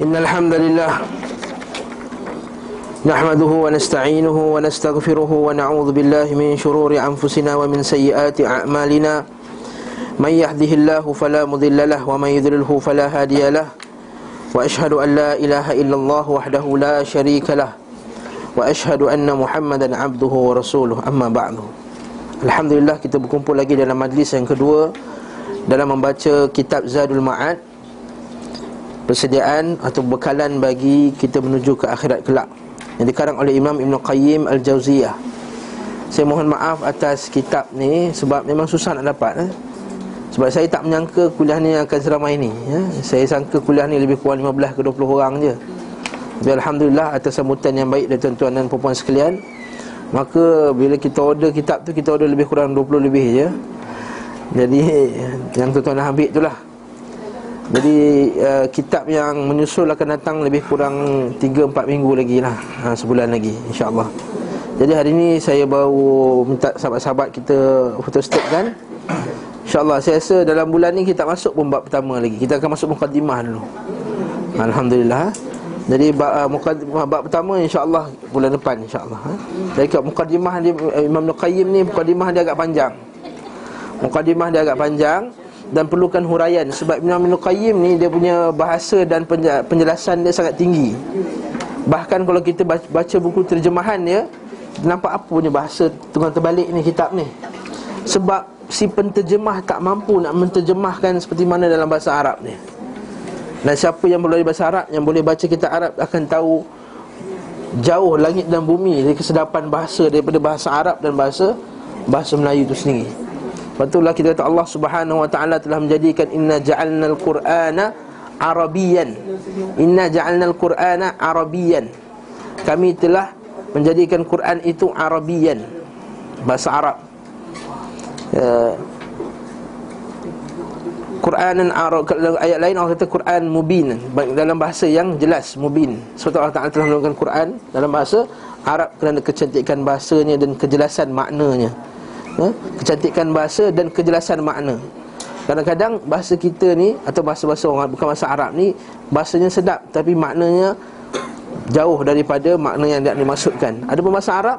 إن الحمد لله نحمده ونستعينه ونستغفره ونعوذ بالله من شرور أنفسنا ومن سيئات أعمالنا من يهده الله فلا مضل له ومن يضلله فلا هادي له وأشهد أن لا إله إلا الله وحده لا شريك له وأشهد أن محمدا عبده ورسوله أما بعد الحمد لله kita berkumpul lagi dalam majlis yang kedua dalam membaca kitab Zadul Ma'ad Persediaan atau bekalan bagi kita menuju ke akhirat kelak. Yang dikarang oleh Imam Ibn Qayyim Al-Jawziyah Saya mohon maaf atas kitab ni Sebab memang susah nak dapat eh? Sebab saya tak menyangka kuliah ni akan seramai ni ya? Saya sangka kuliah ni lebih kurang 15 ke 20 orang je. Tapi Alhamdulillah atas sambutan yang baik dari tuan-tuan dan perempuan sekalian Maka bila kita order kitab tu Kita order lebih kurang 20 lebih je. Jadi Yang tuan-tuan nak ambil tu lah Jadi uh, Kitab yang menyusul akan datang Lebih kurang 3-4 minggu lagi lah ha, Sebulan lagi InsyaAllah. Jadi hari ni saya baru Minta sahabat-sahabat kita Photostat kan? InsyaAllah saya rasa dalam bulan ni Kita masuk pun bab pertama lagi. Kita akan masuk mukadimah dulu. Alhamdulillah jadi bab, uh, mukadimah bab pertama insya-Allah bulan depan insya-Allah ha. Jadi kat mukadimah dia Imam Nuqayyim ni mukadimah dia agak panjang. Mukadimah dia agak panjang dan perlukan huraian sebab Imam Nuqayyim ni dia punya bahasa dan penjelasan dia sangat tinggi. Bahkan kalau kita baca buku terjemahan dia nampak apa punya bahasa tengah terbalik ni kitab ni. Sebab si penterjemah tak mampu nak menterjemahkan seperti mana dalam bahasa Arab ni. Dan siapa yang boleh bahasa Arab Yang boleh baca kitab Arab Akan tahu Jauh langit dan bumi Dari kesedapan bahasa Daripada bahasa Arab dan bahasa Bahasa Melayu itu sendiri Betullah kita kata Allah subhanahu wa ta'ala Telah menjadikan Inna ja'alna al-Qur'ana Arabiyan. Inna ja'alna al-Qur'ana Arabiyan. Kami telah Menjadikan Quran itu Arabiyan. Bahasa Arab. Uh, Quran Arab ayat lain Allah kata Quran mubin. Dalam bahasa yang jelas mubin. Sebab Allah Taala telah menurunkan Quran dalam bahasa Arab kerana kecantikan bahasanya dan kejelasan maknanya ha? kecantikan bahasa dan kejelasan makna kadang-kadang bahasa kita ni atau bahasa-bahasa orang bukan bahasa Arab ni bahasanya sedap tapi maknanya jauh daripada makna yang dia dimaksudkan ada pun bahasa Arab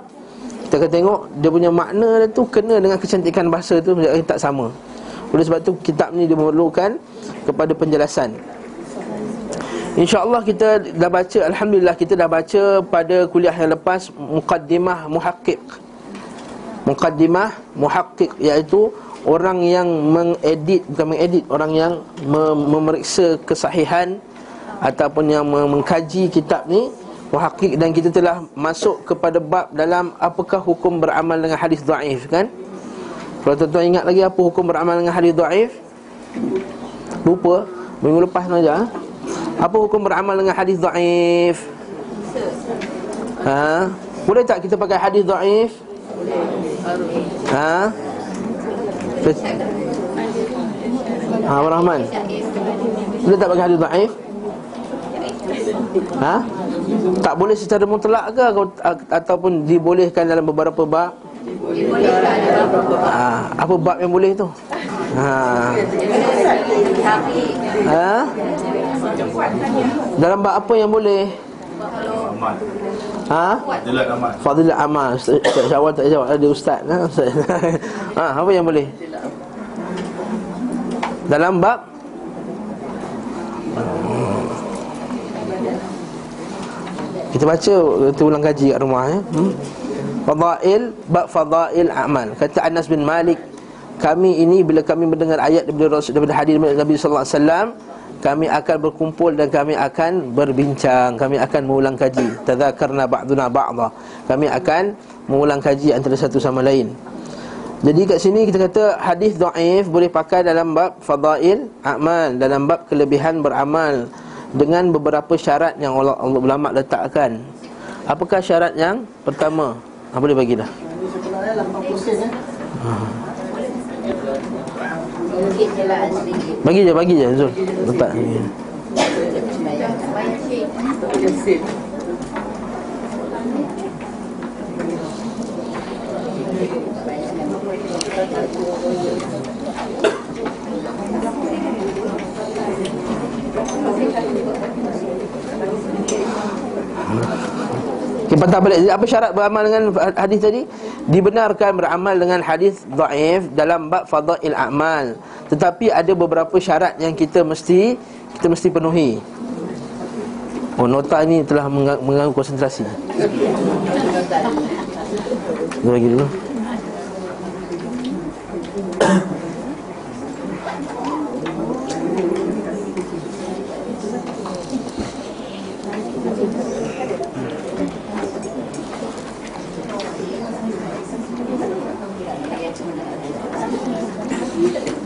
kita akan tengok dia punya makna tu kena dengan kecantikan bahasa tu tak sama oleh sebab tu kitab ni dia memerlukan kepada penjelasan. InsyaAllah kita dah baca Alhamdulillah kita dah baca pada kuliah yang lepas Muqaddimah Muhaqqiq Muqaddimah Muhaqqiq Iaitu orang yang mengedit Bukan mengedit Orang yang memeriksa kesahihan Ataupun yang mengkaji kitab ni Muhaqqiq Dan kita telah masuk kepada bab dalam Apakah hukum beramal dengan hadis da'if kan kalau tuan-tuan ingat lagi apa hukum beramal dengan hadis dhaif? Lupa. Minggu lepas saja. Ha? Apa hukum beramal dengan hadis dhaif? Ha? Boleh tak kita pakai hadis dhaif? Ha? Ha, Abang Rahman. Boleh tak pakai hadis dhaif? Ha? Tak boleh secara mutlak ke ataupun dibolehkan dalam beberapa bab? Ha, apa bab yang boleh tu? Ha. Ha? Dalam bab apa yang boleh? Ha? Fadilat amal. Ustaz Syawal tak jawab ada ustaz ha? ha, apa yang boleh? Dalam bab Kita baca Kita ulang kaji kat rumah ya. Hmm? Fadail bab fadail amal. Kata Anas bin Malik, kami ini bila kami mendengar ayat daripada Rasul daripada hadis Nabi sallallahu alaihi wasallam, kami akan berkumpul dan kami akan berbincang, kami akan mengulang kaji. Tadzakarna ba'duna ba'dha. Kami akan mengulang kaji antara satu sama lain. Jadi kat sini kita kata hadis dhaif boleh pakai dalam bab fadail amal, dalam bab kelebihan beramal dengan beberapa syarat yang Allah, Allah ulama letakkan. Apakah syarat yang pertama? Ha, boleh bagi dah ha. Bagi je, bagi je Zul. Letak Okay, patah balik Apa syarat beramal dengan hadis tadi? Dibenarkan beramal dengan hadis dhaif dalam bab fadail amal. Tetapi ada beberapa syarat yang kita mesti kita mesti penuhi. Oh, nota ini telah mengganggu konsentrasi. Lagi dulu.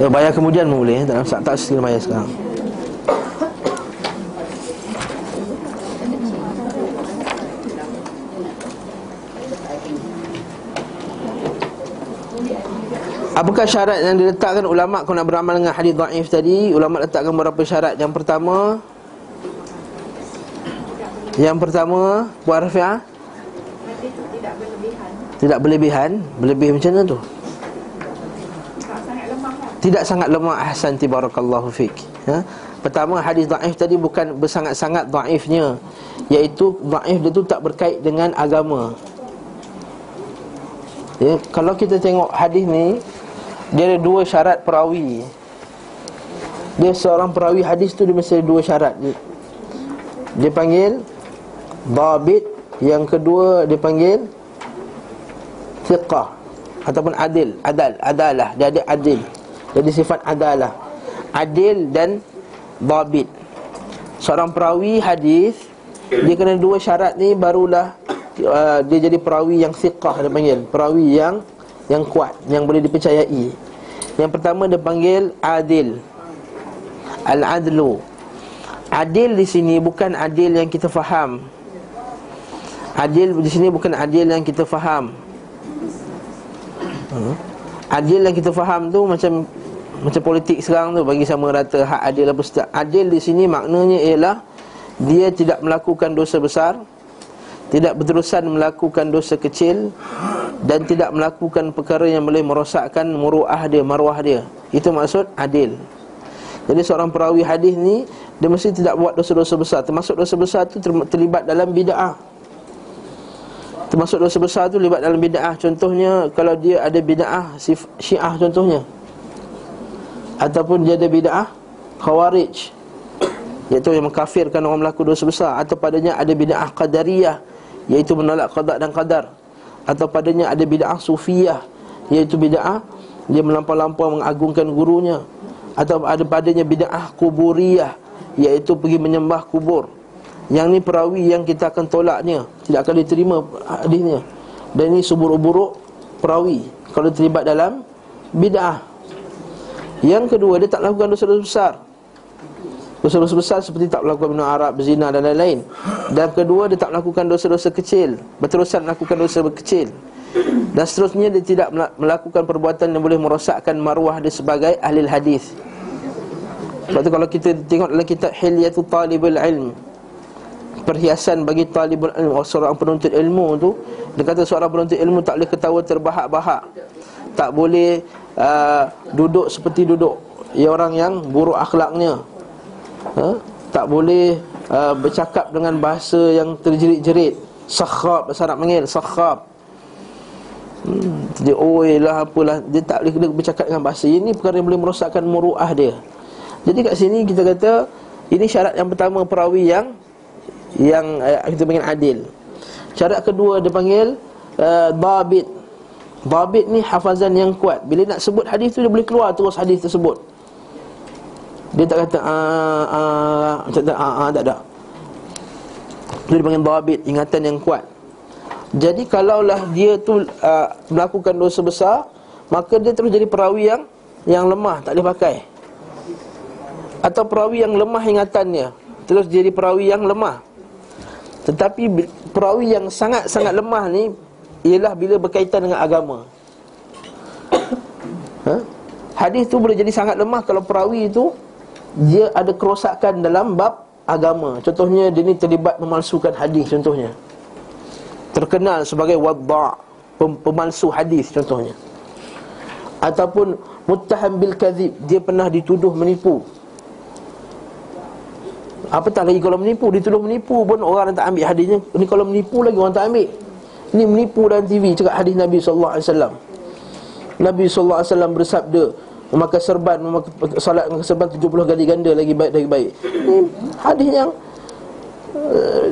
Ya, bayar kemudian pun boleh Tak, tak, tak sekali bayar sekarang Apakah syarat yang diletakkan ulama kalau nak beramal dengan hadis dhaif tadi? Ulama letakkan beberapa syarat. Yang pertama Yang pertama, Puan Rafiah tidak berlebihan. Tidak berlebihan. Berlebih macam mana tu? Tidak sangat lemah ahsan tibarakallahu fik. Ha? Pertama hadis dhaif tadi bukan bersangat-sangat dhaifnya iaitu dhaif dia tu tak berkait dengan agama. Ya, kalau kita tengok hadis ni dia ada dua syarat perawi. Dia seorang perawi hadis tu dia mesti ada dua syarat. Dia, dia panggil dhabit, yang kedua dia panggil thiqah ataupun adil, adal, adalah. Dia ada adil. Jadi sifat adalah Adil dan Babit. Seorang perawi hadis Dia kena dua syarat ni Barulah uh, Dia jadi perawi yang siqah Dia panggil. Perawi yang Yang kuat Yang boleh dipercayai. Yang pertama dia panggil Adil. Al-Adlu. Adil di sini bukan adil yang kita faham. Adil di sini bukan adil yang kita faham. Hmm? Adil yang kita faham tu macam macam politik sekarang tu bagi sama rata hak adil apa setiap adil di sini maknanya ialah dia tidak melakukan dosa besar tidak berterusan melakukan dosa kecil dan tidak melakukan perkara yang boleh merosakkan muruah dia maruah dia. Itu maksud adil. Jadi seorang perawi hadis ni dia mesti tidak buat dosa-dosa besar. Termasuk dosa besar tu terlibat dalam bid'ah. Termasuk dosa besar tu terlibat dalam bid'ah. Contohnya kalau dia ada bid'ah syiah contohnya Ataupun dia ada bid'ah Khawarij. Iaitu yang mengkafirkan orang melakukan dosa besar. Atau padanya ada bid'ah qadariyah Iaitu menolak qadar dan qadar. Atau padanya ada bid'ah sufiyah Iaitu bid'ah Dia melampau-lampau mengagungkan gurunya. Atau ada padanya bid'ah kuburiyah Iaitu pergi menyembah kubur. Yang ni perawi yang kita akan tolaknya Tidak akan diterima hadisnya. Dan ini subur-buruk perawi Kalau terlibat dalam bid'ah yang kedua dia tak lakukan dosa-dosa besar. Dosa-dosa besar seperti tak melakukan minum arak, berzina dan lain-lain. Dan kedua dia tak melakukan dosa-dosa kecil. Berterusan melakukan dosa kecil. Dan seterusnya dia tidak melakukan perbuatan yang boleh merosakkan maruah dia sebagai ahli hadis. Sebab tu kalau kita tengok dalam kitab Hilyatu Talibul Ilm Perhiasan bagi talibul ilmu Seorang penuntut ilmu tu Dia kata seorang penuntut ilmu tak boleh ketawa terbahak-bahak. Tak boleh uh, duduk seperti duduk ya orang yang buruk akhlaknya. Ha? tak boleh uh, bercakap dengan bahasa yang terjerit-jerit. Sakhab bahasa Arab panggil sakhab hmm, dia oi lah apalah. Dia tak boleh kena bercakap dengan bahasa. Ini perkara yang boleh merosakkan muruah dia. Jadi kat sini kita kata ini syarat yang pertama perawi yang yang uh, kita panggil adil. Syarat kedua dia panggil uh, babit Babit ni hafazan yang kuat. Bila nak sebut hadis tu dia boleh keluar terus hadis tersebut. Dia tak kata ah ah. Tak ada ah ah. Tak ada Itu dipanggil babit ingatan yang kuat. Jadi kalaulah dia tu uh, melakukan dosa besar Maka dia terus jadi perawi yang yang lemah tak boleh pakai. Atau perawi yang lemah ingatannya Terus jadi perawi yang lemah. Tetapi perawi yang sangat-sangat lemah ni ialah bila berkaitan dengan agama. Ha? Hadis tu boleh jadi sangat lemah kalau perawi itu dia ada kerosakan dalam bab agama. Contohnya dia ni terlibat memalsukan hadis contohnya. Terkenal sebagai wadda' pemalsu hadis contohnya. Ataupun muttaham bil kadzib, dia pernah dituduh menipu. Apatah lagi kalau menipu Dituduh menipu pun orang tak ambil hadisnya Ini kalau menipu lagi orang tak ambil Ini menipu dalam TV Cakap hadis Nabi SAW Nabi SAW bersabda Memakai serban Memakai salat memakai serban 70 kali ganda Lagi baik lagi baik. Ini hadis yang uh,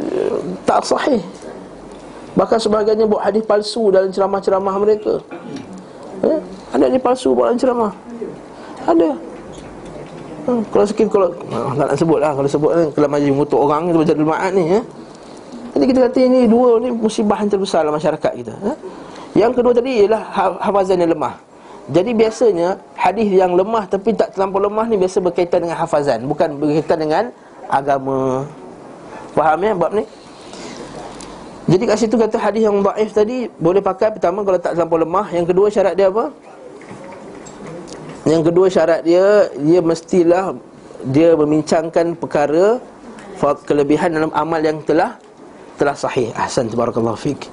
Tak sahih. Bahkan sebahagiannya buat hadis palsu Dalam ceramah-ceramah mereka. Eh? Ada hadis palsu buat dalam ceramah? Ada. Hmm, kalau sikit kalau ah, tak nak sebut lah kalau sebut kan kalau majlis mengutuk orang baca doa ni ya. Jadi kita kata ini dua ni musibah yang terbesar dalam masyarakat kita ya. Yang kedua tadi ialah ha-, hafazan yang lemah. Jadi biasanya hadis yang lemah tapi tak terlampau lemah ni biasa berkaitan dengan hafazan bukan berkaitan dengan agama. Faham ya bab ni? Jadi kat situ kata hadis yang dhaif tadi boleh pakai pertama kalau tak terlampau lemah, yang kedua syarat dia apa? Yang kedua syarat dia Dia mestilah Dia membincangkan perkara Kelebihan dalam amal yang telah Telah sahih. Ahsan tabarakallahu fiqh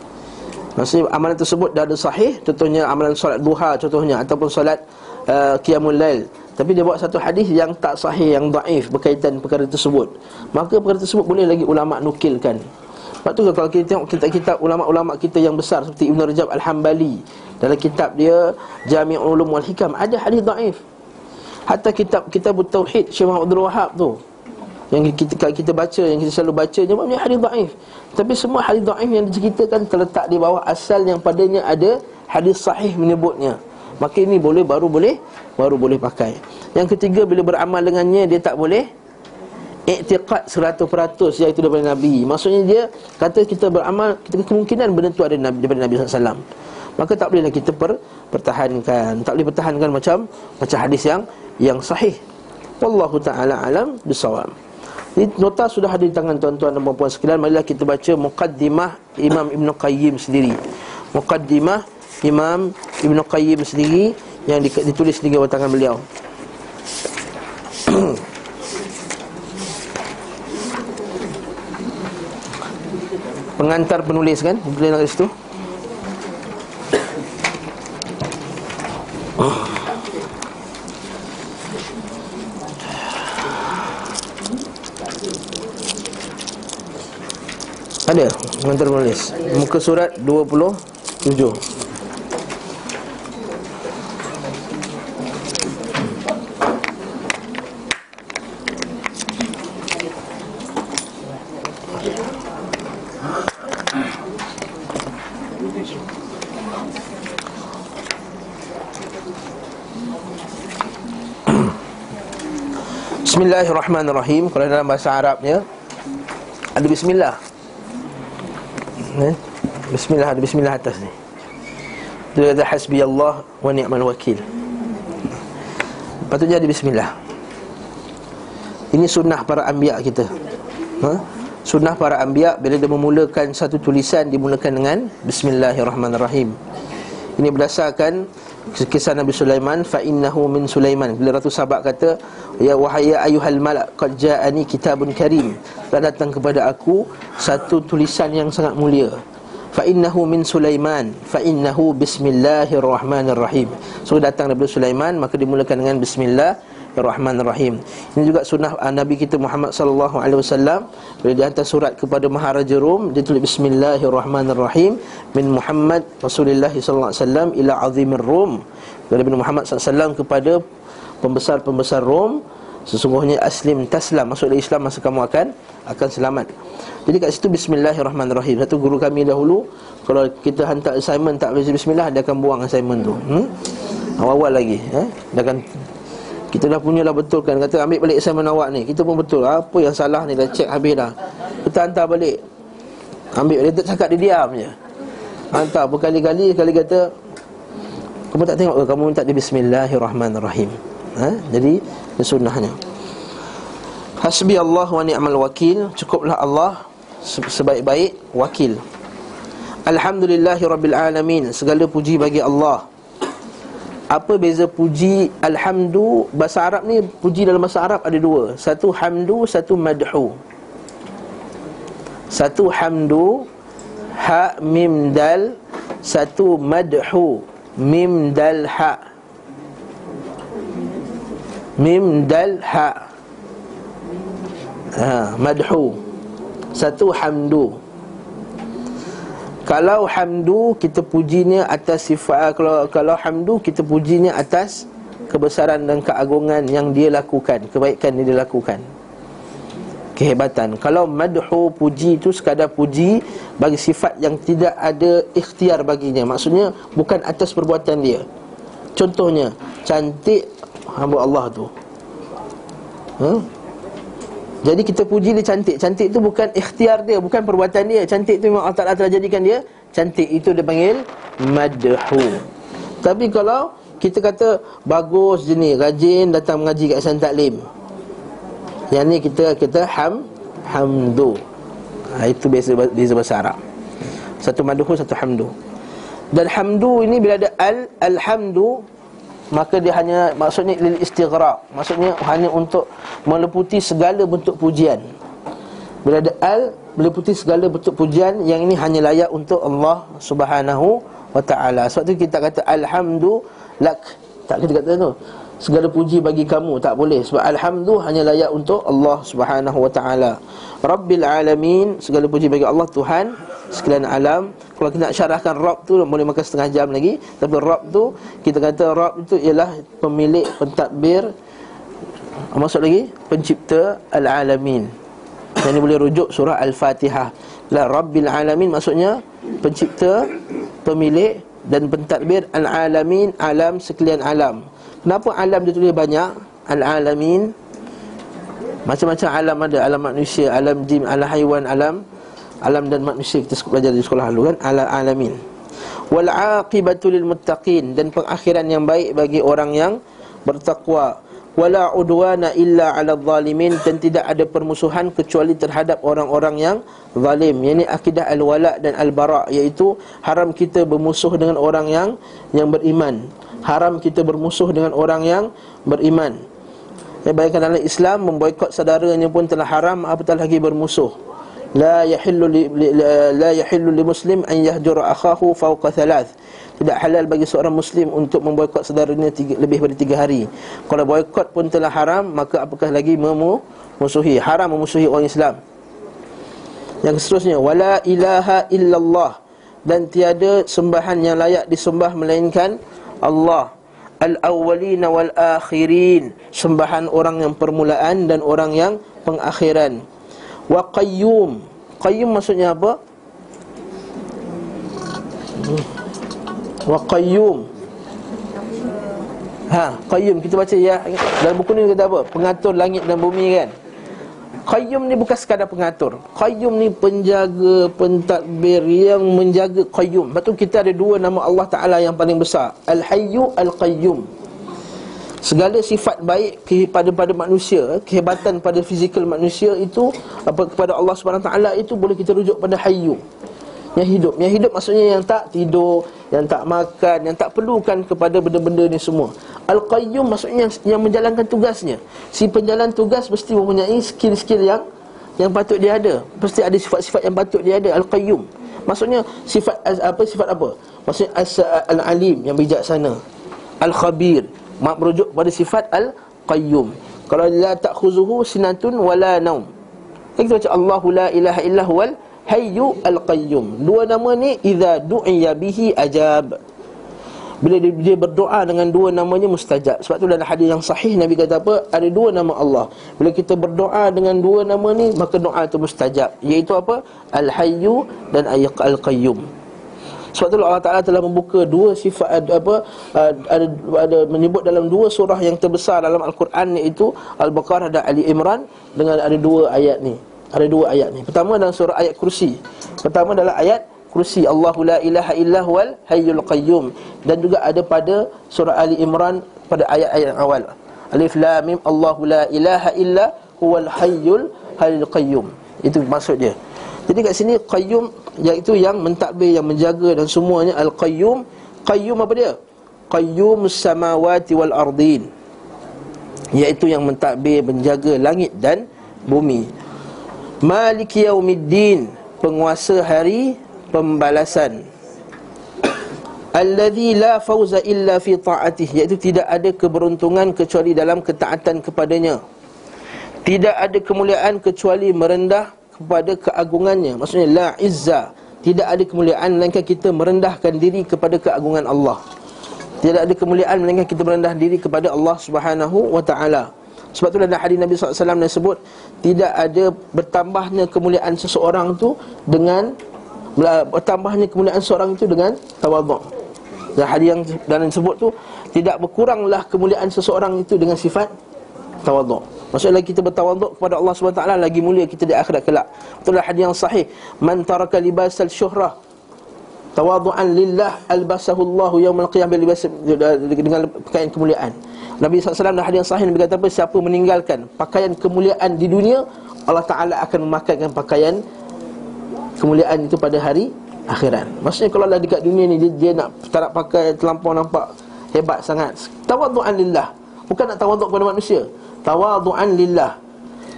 Maksudnya amalan tersebut dah ada sahih Contohnya amalan solat duha contohnya Ataupun solat uh, qiyamul lail. Tapi dia buat satu hadis yang tak sahih Yang daif berkaitan perkara tersebut. Maka perkara tersebut boleh lagi ulama' nukilkan. Sebab tu kalau kita tengok kitab-kitab ulama'-ulama' kita yang besar Seperti Ibn Rajab Al-Hambali dalam kitab dia Jami'ul Ulum wal Hikam ada hadis dhaif. Hatta kitab kitab tauhid Syekh Muhammad Abdul Wahab tu yang kita kita baca yang kita selalu baca dia hadis dhaif. Tapi semua hadis dhaif yang diceritakan terletak di bawah asal yang padanya ada hadis sahih menyebutnya. Maka ini boleh baru boleh baru boleh pakai. Yang ketiga bila beramal dengannya dia tak boleh iktiqad 100% iaitu daripada Nabi. Maksudnya dia kata kita beramal kita kemungkinan benda tu ada daripada Nabi sallallahu alaihi wasallam maka tak bolehlah kita per, pertahankan tak boleh pertahankan macam macam hadis yang yang sahih wallahu taala alam bisawab ini nota sudah ada di tangan tuan-tuan dan puan-puan sekalian. Marilah kita baca muqaddimah Imam Ibn Qayyim sendiri. Muqaddimah Imam Ibn Qayyim sendiri yang ditulis di bawah tangan beliau. Pengantar penulis kan? Boleh nak situ Ada Mengantar menulis Muka surat 27 Bismillahirrahmanirrahim. Kalau dalam bahasa Arabnya Ada bismillah eh? Bismillah ada bismillah atas ni. Dia kata hasbi Allah wa ni'mal wakil. Patutnya ada bismillah. Ini sunnah para anbiya kita. Ha? Sunnah para anbiya Bila dia memulakan satu tulisan Dimulakan dengan Bismillahirrahmanirrahim Ini berdasarkan kisah Nabi Sulaiman fa innahu min Sulaiman. Bila Ratu Sabak kata ya wahai ayuhal malak qad ja'ani kitabun karim. Telah datang kepada aku satu tulisan yang sangat mulia. Fa innahu min Sulaiman fa innahu bismillahirrahmanirrahim. So datang daripada Sulaiman maka dimulakan dengan bismillah Bismillahirrahmanirrahim. Ini juga sunnah uh, Nabi kita Muhammad sallallahu alaihi wasallam bila dia hantar surat kepada Maharaja Rom dia tulis Bismillahirrahmanirrahim min Muhammad Rasulullah sallallahu alaihi wasallam ila azimir Rom. Dari Nabi Muhammad sallallahu kepada pembesar-pembesar Rom sesungguhnya aslim taslam masuk Islam masa kamu akan akan selamat. Jadi kat situ bismillahirrahmanirrahim. Satu guru kami dahulu kalau kita hantar assignment tak bismillah dia akan buang assignment tu. Hmm? Awal-awal lagi eh? Dia akan kita dah punya lah betul kan. Kata ambil balik assignment awak ni. Kita pun betul. Apa yang salah ni? Dah check habis dah. Kita hantar balik. Ambil Dia tak cakap dia diam je. Hantar. Berkali-kali Kali kata Kamu tak tengok ke? Kamu minta di Bismillahirrahmanirrahim. Ha? Jadi Ini sunnahnya. Hasbi Allah wa ni'mal wakil. Cukuplah Allah Sebaik-baik Wakil. Alhamdulillahi Rabbil Alamin. Segala puji bagi Allah apa beza puji alhamdu? Bahasa Arab ni puji dalam bahasa Arab ada dua. Satu hamdu satu madhu. Satu hamdu ha mim dal. Satu madhu mim dal ha. Mim dal ha. Ha, Madhu. Satu hamdu Kalau hamdu kita pujinya atas sifat Kalau kalau hamdu kita pujinya atas Kebesaran dan keagungan yang dia lakukan Kebaikan yang dia lakukan. Kehebatan. Kalau madhu puji itu sekadar puji Bagi sifat yang tidak ada ikhtiar baginya. Maksudnya bukan atas perbuatan dia. Contohnya Cantik hamba Allah tu. Ha? Jadi kita puji dia cantik. Cantik tu bukan ikhtiar dia Bukan perbuatan dia. Cantik tu memang Allah Ta'ala telah jadikan dia. Cantik itu dia panggil Madhu. Tapi kalau kita kata Bagus je ni Rajin datang mengaji kat San Taklim. Yang ni kita kita ham Hamdu. Ha, Itu biasa beza bahasa Arab. Satu madhu satu hamdu. Dan hamdu ini bila ada al Alhamdu maka dia hanya maksudnya lil istighraq. Maksudnya hanya untuk meliputi segala bentuk pujian. Bila ada al meliputi segala bentuk pujian yang ini hanya layak untuk Allah Subhanahu wa taala. Sebab tu kita kata alhamdu lak. Tak kita kata tu segala puji bagi kamu tak boleh. Sebab alhamdu hanya layak untuk Allah Subhanahu wa taala. Rabbil alamin segala puji bagi Allah Tuhan sekalian alam. Kalau kita nak syarahkan Rab tu Boleh makan setengah jam lagi. Tapi Rab tu Kita kata Rab itu ialah Pemilik, pentadbir Maksud lagi Pencipta Al-Alamin. Yang ini boleh rujuk surah Al-Fatihah. La Rabbil Alamin maksudnya Pencipta Pemilik Dan pentadbir Al-Alamin Alam sekalian alam Kenapa alam dia tulis banyak? Al-Alamin. Macam-macam alam ada. Alam manusia, alam jin, alam haiwan, alam alam dan manusia kita belajar di sekolah dulu kan? Ala alamin wal aqibatu lil muttaqin dan pengakhiran yang baik bagi orang yang bertakwa. Wala udwana illa ala zalimin. Dan tidak ada permusuhan kecuali terhadap orang-orang yang zalim. Yakni akidah al wala dan al bara iaitu haram kita bermusuh dengan orang yang yang beriman haram kita bermusuh dengan orang yang beriman. Ya, bayangkan dalam Islam memboikot saudaranya pun telah haram apatah lagi bermusuh. La yahillu li, li, la yahillu li muslim an yahjura akhahu fawqa thalath. Tidak halal bagi seorang muslim untuk memboikot saudaranya tiga, lebih dari tiga hari. Kalau boikot pun telah haram maka apakah lagi memusuhi? Haram memusuhi orang Islam. Yang seterusnya wala ilaha illallah. Dan tiada sembahan yang layak disembah melainkan Allah al-awwalina wal akhirin sembahan orang yang permulaan dan orang yang pengakhiran Wa qayyum Qayyum maksudnya apa? Wa qayyum Ha, qayyum kita baca ya dalam buku ni kata apa? Pengatur langit dan bumi kan. Qayyum ni bukan sekadar pengatur. Qayyum ni penjaga, pentadbir yang menjaga qayyum. Lepas tu kita ada dua nama Allah Taala yang paling besar. Al-Hayyu Al-Qayyum. Segala sifat baik kepada pada manusia, kehebatan pada fizikal manusia itu apa kepada Allah taala itu boleh kita rujuk pada hayyu. Yang hidup. Yang hidup maksudnya yang tak tidur, yang tak makan, yang tak perlukan kepada benda-benda ni semua. Al-Qayyum maksudnya yang, menjalankan tugasnya. Si penjalan tugas mesti mempunyai skill-skill yang yang patut dia ada. Mesti ada sifat-sifat yang patut dia ada. Al-Qayyum. Maksudnya sifat apa sifat apa? Maksudnya al-alim yang bijaksana. Al-khabir Mak merujuk pada sifat Al-Qayyum Kalau la ta'khuzuhu sinatun wala naum Kita baca Allahu la ilaha illa huwal Hayyu Al-Qayyum Dua nama ni Iza du'iya bihi ajab bila dia, dia berdoa dengan dua namanya mustajab Sebab tu dalam hadis yang sahih Nabi kata apa? Ada dua nama Allah Bila kita berdoa dengan dua nama ni Maka doa itu mustajab Iaitu apa? Al-Hayyu dan Al-Qayyum sebab tu Allah Taala telah membuka dua sifat apa ada, ada menyebut dalam dua surah yang terbesar dalam Al-Quran iaitu Al-Baqarah dan Ali Imran dengan ada dua ayat ni. Ada dua ayat ni. Pertama dalam surah ayat kursi. Pertama adalah ayat kursi Allahu la ilaha illa huwal hayyul qayyum dan juga ada pada surah Ali Imran pada ayat-ayat awal. Alif lam mim Allahu la ilaha illa huwal hayyul hayyul qayyum. Itu maksud dia. Jadi kat sini qayyum iaitu yang mentadbir yang menjaga dan semuanya al-qayyum. Qayyum apa dia? Qayyum samawati wal ardin. Iaitu yang mentadbir menjaga langit dan bumi. Maliki yaumiddin, penguasa hari pembalasan. Alladhi la fawza illa fi ta'atih Iaitu tidak ada keberuntungan kecuali dalam ketaatan kepadanya. Tidak ada kemuliaan kecuali merendah kepada keagungannya. Maksudnya la izza Tidak ada kemuliaan melainkan kita merendahkan diri kepada keagungan Allah. Tidak ada kemuliaan melainkan kita merendah diri kepada Allah subhanahu wa ta'ala. Sebab tu dalam hadis Nabi SAW yang sebut Tidak ada bertambahnya kemuliaan seseorang tu Dengan Bertambahnya kemuliaan seseorang itu dengan tawaduk Dan hadis yang dalam sebut tu Tidak berkuranglah kemuliaan seseorang itu dengan sifat tawaduk Maksudnya kita bertawaduk kepada Allah SWT Lagi mulia kita di akhirat kelak. Itulah hadis yang sahih. Man taraka libasal syuhrah Tawadu'an lillah Albasahu Allahu yawmal qiyam Dengan pakaian kemuliaan. Nabi SAW dalam hadis sahih Nabi kata apa? Siapa meninggalkan pakaian kemuliaan di dunia Allah Ta'ala akan memakaikan pakaian Kemuliaan itu pada hari akhirat. Maksudnya kalau Allah dekat dunia ni Dia, dia nak tak nak pakai terlampau nampak Hebat sangat. Tawadu'an lillah. Bukan nak tawaduk kepada manusia. Tawadu'an lillah.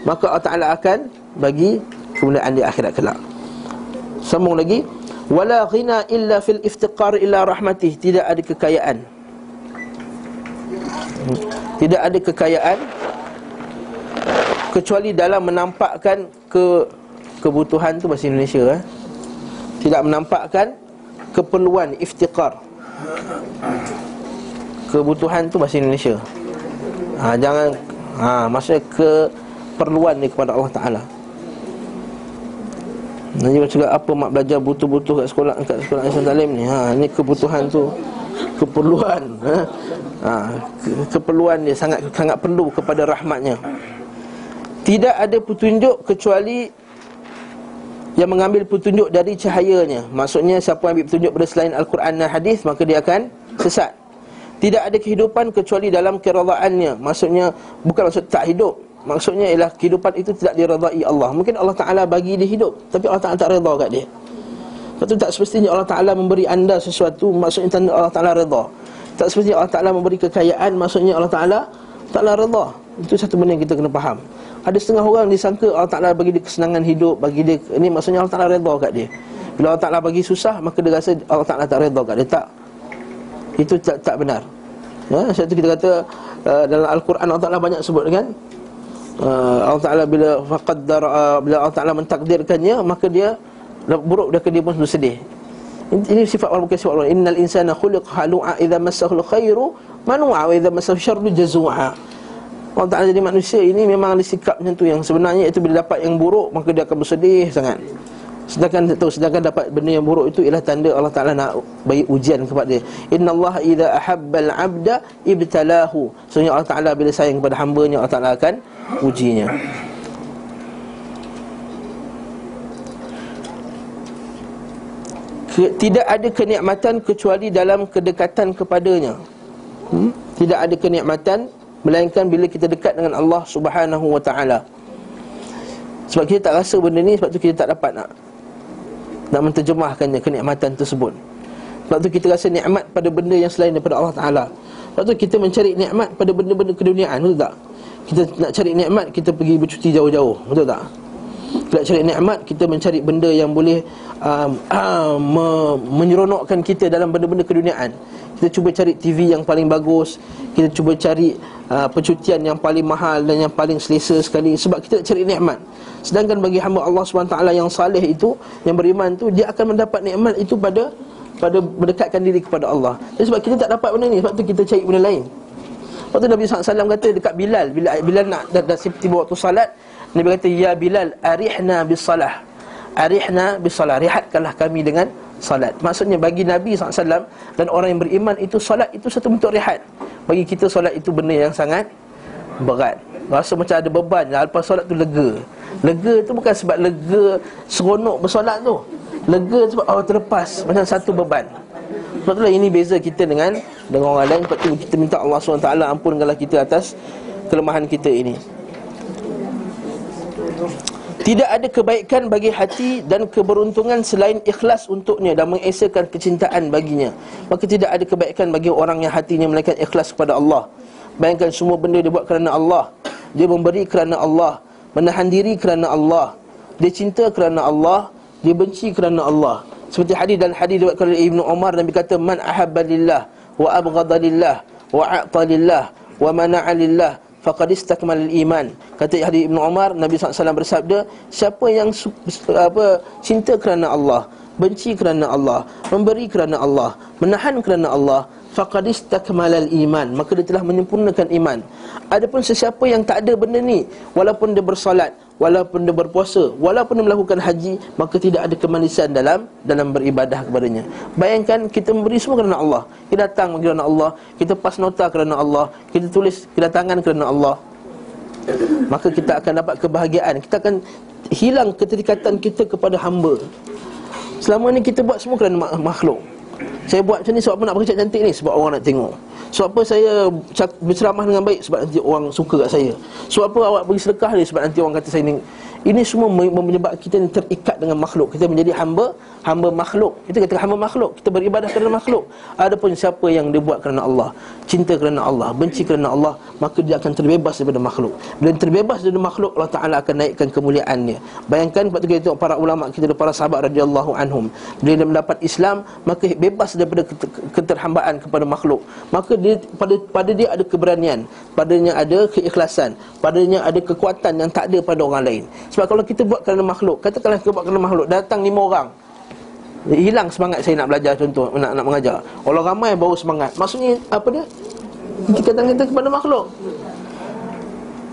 Maka Allah Ta'ala akan bagi kemuliaan di akhirat kelak. Sambung lagi Wala ghina illa fil iftiqar illa rahmatih. Tidak ada kekayaan. Tidak ada kekayaan kecuali dalam menampakkan ke kebutuhan tu bahasa Indonesia eh? tidak menampakkan keperluan iftikar kebutuhan tu bahasa Indonesia. Ha, jangan ha, maksudnya keperluan ni kepada Allah Taala. Nanti macam apa mak belajar butuh-butuh kat sekolah kat sekolah Islam Talim ni? Ha ni kebutuhan tu. Keperluan ha? ha, keperluan dia sangat sangat perlu kepada rahmatnya. Tidak ada petunjuk kecuali yang mengambil petunjuk dari cahayanya. Maksudnya siapa yang ambil petunjuk pada selain al-Quran dan hadis maka dia akan sesat. Tidak ada kehidupan kecuali dalam keredaannya maksudnya bukan maksud tak hidup. Maksudnya ialah kehidupan itu tidak diredai Allah. Mungkin Allah Taala bagi dia hidup tapi Allah Taala tak redha kat dia. Lepas tak semestinya Allah Ta'ala memberi anda sesuatu Maksudnya tanda Allah Ta'ala redha Tak semestinya Allah Ta'ala memberi kekayaan Maksudnya Allah Ta'ala Ta'ala redha Itu satu benda yang kita kena faham Ada setengah orang disangka Allah Ta'ala bagi dia kesenangan hidup Bagi dia Ini maksudnya Allah Ta'ala redha kat dia. Bila Allah Ta'ala bagi susah Maka dia rasa Allah Ta'ala tak redha kat dia. Tak. Itu tak, tak benar. Ya, Sebab itu kita kata uh, Dalam Al-Quran Allah Ta'ala banyak sebut kan? Uh, Allah Ta'ala bila faqaddar, uh, Bila Allah Ta'ala mentakdirkannya Maka dia buruk dia dia pun sedih ini sifat orang bukan sifat orang innal insana khuliqa halu'a idza massahu alkhairu manu'a wa idza massahu syarru jazu'a Allah Ta'ala jadi manusia ini memang ada sikap macam tu. Yang sebenarnya itu bila dapat yang buruk Maka dia akan bersedih sangat. Sedangkan tahu sedangkan dapat benda yang buruk itu Ialah tanda Allah Ta'ala nak bagi ujian kepada dia. Inna Allah idha ahabbal abda ibtalahu. Sebenarnya Allah Ta'ala bila sayang kepada hambanya Allah Ta'ala akan ujinya. Tidak ada kenikmatan kecuali dalam kedekatan kepadanya. Hmm? Tidak ada kenikmatan melainkan bila kita dekat dengan Allah Subhanahu wa taala. Sebab kita tak rasa benda ni sebab tu kita tak dapat nak nak menterjemahkannya kenikmatan tersebut. Sebab tu kita rasa nikmat pada benda yang selain daripada Allah Taala. Sebab tu kita mencari nikmat pada benda-benda keduniaan, betul tak? Kita nak cari nikmat kita pergi bercuti jauh-jauh, betul tak? Kita nak cari nikmat kita mencari benda yang boleh uh, uh, me, menyeronokkan kita dalam benda-benda keduniaan. Kita cuba cari TV yang paling bagus, kita cuba cari uh, percutian yang paling mahal dan yang paling selesa sekali sebab kita cari nikmat. Sedangkan bagi hamba Allah SWT yang saleh itu, yang beriman itu, dia akan mendapat nikmat itu pada pada berdekatkan diri kepada Allah. Jadi sebab kita tak dapat benda ni, sebab tu kita cari benda lain. Lepas tu Nabi SAW kata dekat Bilal Bila Bilal nak dah, dah tiba waktu salat Nabi kata Ya Bilal arihna bis salah Arihna bisalah Rihatkanlah kami dengan salat. Maksudnya bagi Nabi SAW Dan orang yang beriman itu Salat itu satu bentuk rihat Bagi kita salat itu benda yang sangat Berat. Rasa macam ada beban. Lepas salat tu lega. Lega tu bukan sebab lega Seronok bersolat tu. Lega sebab Allah terlepas. Macam satu beban. Sebab itulah ini beza kita dengan Dengan orang lain. Sebab tu kita minta Allah SWT Ampunkanlah kita atas Kelemahan kita ini tidak ada kebaikan bagi hati dan keberuntungan selain ikhlas untuknya dan mengesakan kecintaan baginya. Maka tidak ada kebaikan bagi orang yang hatinya melainkan ikhlas kepada Allah. Bayangkan semua benda dia buat kerana Allah. Dia memberi kerana Allah. Menahan diri kerana Allah. Dia cinta kerana Allah. Dia benci kerana Allah. Seperti hadis dan hadis diriwayatkan oleh Ibnu Umar Nabi kata man ahabba lillah wa abghadha lillah wa a'ta lillah wa mana'a lillah faqad istakmal iman kata hadis Ibnu Umar Nabi SAW bersabda siapa yang apa cinta kerana Allah benci kerana Allah memberi kerana Allah menahan kerana Allah faqad istakmalal iman maka dia telah menyempurnakan iman. Adapun sesiapa yang tak ada benda ni walaupun dia bersolat walaupun dia berpuasa walaupun dia melakukan haji maka tidak ada kemanisan dalam dalam beribadah kepadanya. Bayangkan kita memberi semua kerana Allah. Kita datang kerana Allah kita pas nota kerana Allah kita tulis kedatangan kerana Allah. Maka kita akan dapat kebahagiaan. Kita akan hilang keterikatan kita kepada hamba. Selama ni kita buat semua kerana makhluk. Saya buat macam ni sebab apa nak bercakap cantik ni? Sebab orang nak tengok Sebab apa saya berceramah dengan baik Sebab nanti orang suka kat saya. Sebab apa awak beri sedekah ni Sebab nanti orang kata saya ni ini semua menyebabkan kita terikat dengan makhluk. Kita menjadi hamba, hamba makhluk. Kita kata hamba makhluk, kita beribadah kerana makhluk. Adapun siapa yang dia buat kerana Allah Cinta kerana Allah, benci kerana Allah Maka dia akan terbebas daripada makhluk. Bila terbebas daripada makhluk, Allah Ta'ala akan naikkan kemuliaannya. Bayangkan, waktu kita tengok para ulama kita Para sahabat radhiyallahu anhum. Bila dia mendapat Islam, maka bebas daripada keterhambaan kepada makhluk. Maka dia, pada pada dia ada keberanian Padanya ada keikhlasan Padanya ada kekuatan yang tak ada pada orang lain. Sebab kalau kita buat kerana makhluk Katakanlah kita buat kerana makhluk Datang lima orang Hilang semangat saya nak belajar contoh Nak, nak mengajar. Orang ramai baru semangat. Maksudnya apa dia? Kita kita kepada makhluk.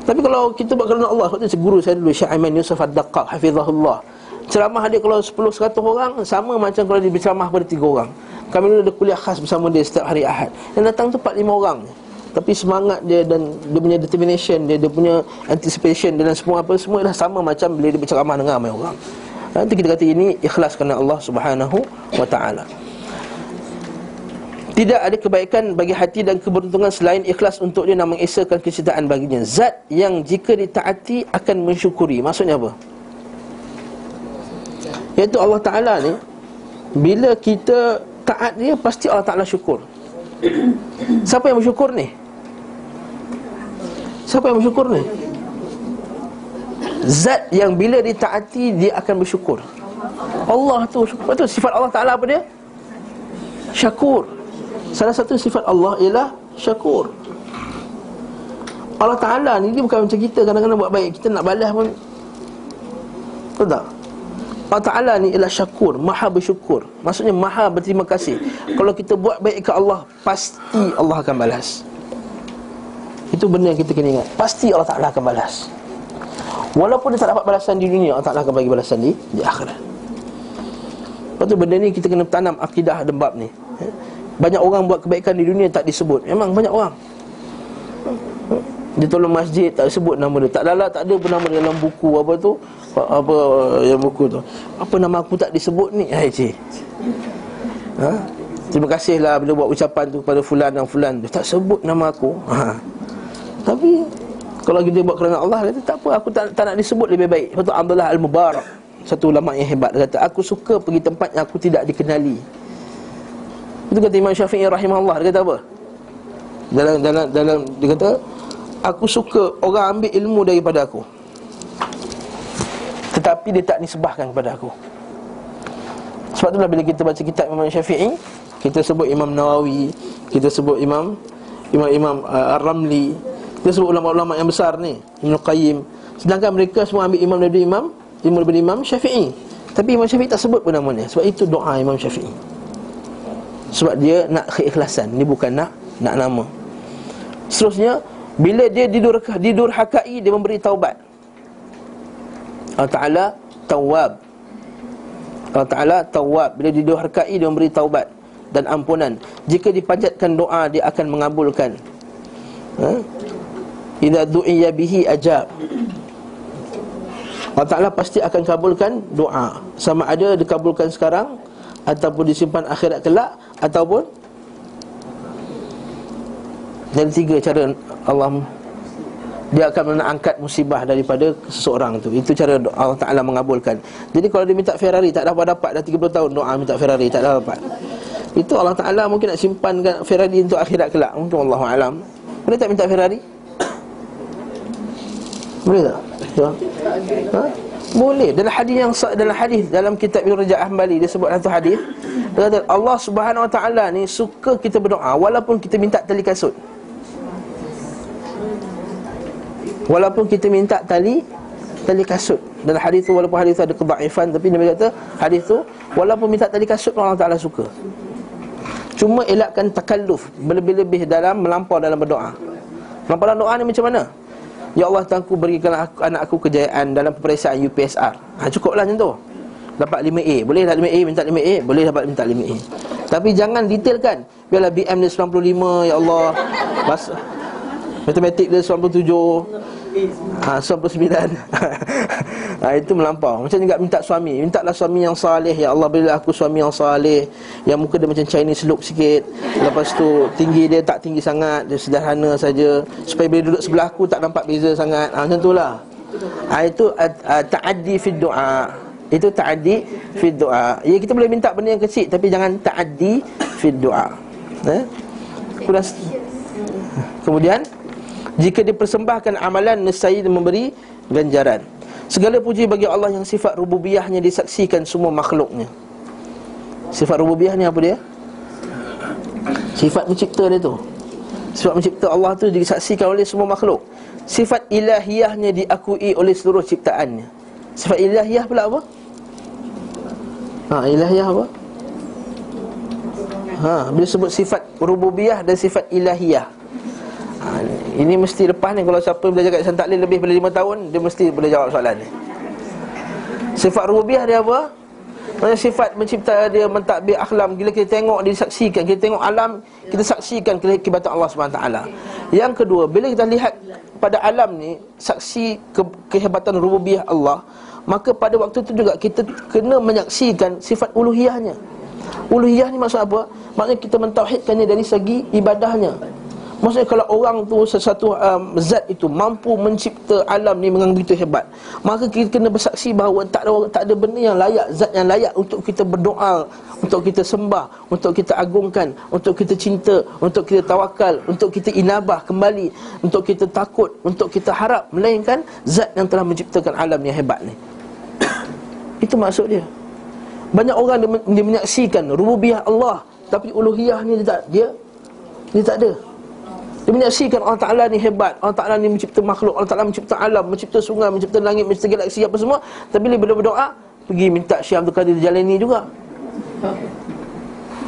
Tapi kalau kita buat kerana Allah Sebab tu guru saya dulu Syekh Aiman Yusuf Ad-Daqqaq Hafizahullah. Ceramah dia kalau 10-100 orang Sama macam kalau dia berceramah pada 3 orang. Kami dulu ada kuliah khas bersama dia setiap hari Ahad. Yang datang tu 4-5 orang. Tapi semangat dia dan dia punya determination dia dia punya anticipation dan semua apa semua dah sama macam bila dia berceramah dengan ramai orang nanti kita kata ini ikhlas kerana Allah Subhanahu wa taala. Tidak ada kebaikan bagi hati dan keberuntungan selain ikhlas untuk dia nak mengesahkan kecintaan baginya. Zat yang jika ditaati akan mensyukuri. Maksudnya apa? Iaitu Allah taala ni bila kita taat dia pasti Allah taala syukur. Siapa yang bersyukur ni? Siapa yang bersyukur ni? Zat yang bila ditaati dia akan bersyukur. Allah tu syukur. Itu sifat Allah Taala apa dia? Syakur. Salah satu sifat Allah ialah syakur. Allah Taala ni dia bukan macam kita kadang-kadang buat baik kita nak balas pun Betul tak? Allah Ta'ala ni ialah syakur Maha bersyukur Maksudnya maha berterima kasih Kalau kita buat baik ke Allah Pasti Allah akan balas Itu benda yang kita kena ingat Pasti Allah Ta'ala akan balas Walaupun dia tak dapat balasan di dunia Allah Ta'ala akan bagi balasan di, di akhirat. Lepas tu benda ni kita kena tanam akidah dembab ni. Banyak orang buat kebaikan di dunia tak disebut. Memang banyak orang. Dia tolong masjid tak sebut nama dia. Tak ada tak ada pun nama dalam buku apa tu. Apa yang buku tu. Apa nama aku tak disebut ni? Hai cik. Ha? Terima kasihlah bila buat ucapan tu kepada fulan dan fulan. Dia tak sebut nama aku. Ha. Tapi kalau kita buat kerana Allah kata tak apa. Aku tak, tak nak disebut lebih baik. Tu Abdullah Al-Mubarak satu ulama yang hebat dia kata aku suka pergi tempat yang aku tidak dikenali. Itu kata Imam Syafi'i rahimahullah. Dia kata apa? Dalam dalam dalam dia kata Aku suka orang ambil ilmu daripada aku. Tetapi dia tak disebahkan kepada aku. Sebab itulah bila kita baca kitab Imam Syafi'i Kita sebut Imam Nawawi Kita sebut Imam Imam-Imam uh, Ar-Ramli Kita sebut ulama-ulama yang besar ni Ibn Qayyim Sedangkan mereka semua ambil imam daripada imam Ilmu daripada Imam Syafi'i Tapi Imam Syafi'i tak sebut pun namanya Sebab itu doa Imam Syafi'i Sebab dia nak keikhlasan Dia bukan nak nak nama Seterusnya bila dia didur didurhakai dia memberi taubat. Allah Taala Tawwab. Allah Taala Tawwab bila didurhakai dia memberi taubat dan ampunan. Jika dipanjatkan doa dia akan mengabulkan. Ha? Idza du'iya bihi ajab. Allah Taala pasti akan kabulkan doa. Sama ada dikabulkan sekarang ataupun disimpan akhirat kelak ataupun dan tiga cara Allah dia akan angkat musibah daripada seseorang tu. Itu cara Allah Taala mengabulkan. Jadi kalau dia minta Ferrari tak dapat dapat dah 30 tahun doa minta Ferrari tak dapat. Itu Allah Taala mungkin nak simpankan Ferrari untuk akhirat kelak. Mungkin Allah alam. Boleh tak minta Ferrari? Boleh tak? Ya. Ha? Boleh. Dalam hadis yang dalam hadis dalam kitab Ibnu Rajab Hambali dia sebut satu hadis. Dia kata Allah Subhanahu Wa Taala ni suka kita berdoa walaupun kita minta tali kasut. Walaupun kita minta tali Tali kasut Dalam hadis tu walaupun hadis tu ada kebaifan Tapi Nabi kata hadis tu Walaupun minta tali kasut Allah Ta'ala suka Cuma elakkan takalluf Berlebih-lebih dalam melampau dalam berdoa Melampau dalam doa ni macam mana? Ya Allah Tuanku berikan aku, anak aku kejayaan Dalam peperiksaan UPSR ha, Cukuplah macam tu. Dapat 5A Boleh tak 5A minta 5A Boleh dapat minta 5A Tapi jangan detailkan. Biarlah BM dia 95 Ya Allah. Bas Matematik dia 97 Ha, 99 ha, Itu melampau. Macam juga minta suami. Mintalah suami yang salih. Ya Allah berilah aku suami yang salih. Yang muka dia macam Chinese look sikit. Lepas tu tinggi dia tak tinggi sangat. Dia sederhana saja. Supaya bila duduk sebelah aku tak nampak beza sangat. Ha, Macam tu lah ha, Itu uh, ta'addi fi doa Itu ta'addi fi doa Ya kita boleh minta benda yang kecil Tapi jangan ta'addi fi doa eh? Kemudian jika dipersembahkan amalan nescaya memberi ganjaran. Segala puji bagi Allah yang sifat rububiyahnya disaksikan semua makhluknya. Sifat rububiyah ni apa dia? Sifat mencipta dia tu. Sifat mencipta Allah tu disaksikan oleh semua makhluk. Sifat ilahiyahnya diakui oleh seluruh ciptaannya. Sifat ilahiyah pula apa? Ha, ilahiyah apa? Ha, bila sebut sifat rububiyah dan sifat ilahiyah. Ha, ini mesti lepas ni. Kalau siapa belajar kat Santak lebih daripada 5 tahun Dia mesti boleh jawab soalan ni. Sifat rubiah dia apa? Maksudnya sifat mencipta dia mentadbir akhlam. Bila kita tengok dia saksikan. Kita tengok alam Kita saksikan kehebatan Allah SWT Yang kedua Bila kita lihat pada alam ni Saksi ke, kehebatan rubiah Allah Maka pada waktu itu juga Kita kena menyaksikan sifat uluhiyahnya. Uluhiyah ni maksud apa? Maksudnya kita mentauhidkannya dari segi ibadahnya Maksudnya kalau orang tu sesuatu um, zat itu mampu mencipta alam ni dengan begitu hebat, maka kita kena bersaksi bahawa tak ada tak ada benda yang layak, zat yang layak untuk kita berdoa, untuk kita sembah, untuk kita agungkan, untuk kita cinta, untuk kita tawakal, untuk kita inabah kembali, untuk kita takut, untuk kita harap melainkan zat yang telah menciptakan alam yang hebat ni. itu maksud dia. Banyak orang dia, menyaksikan rububiyah Allah tapi uluhiyah ni dia tak dia dia tak ada. Dia menyaksikan Allah Ta'ala ni hebat. Allah Ta'ala ni mencipta makhluk. Allah Ta'ala mencipta alam Mencipta sungai, mencipta langit, mencipta galaksi apa semua. Tapi bila berdoa Pergi minta Syekh Abdul Qadir Jalani juga.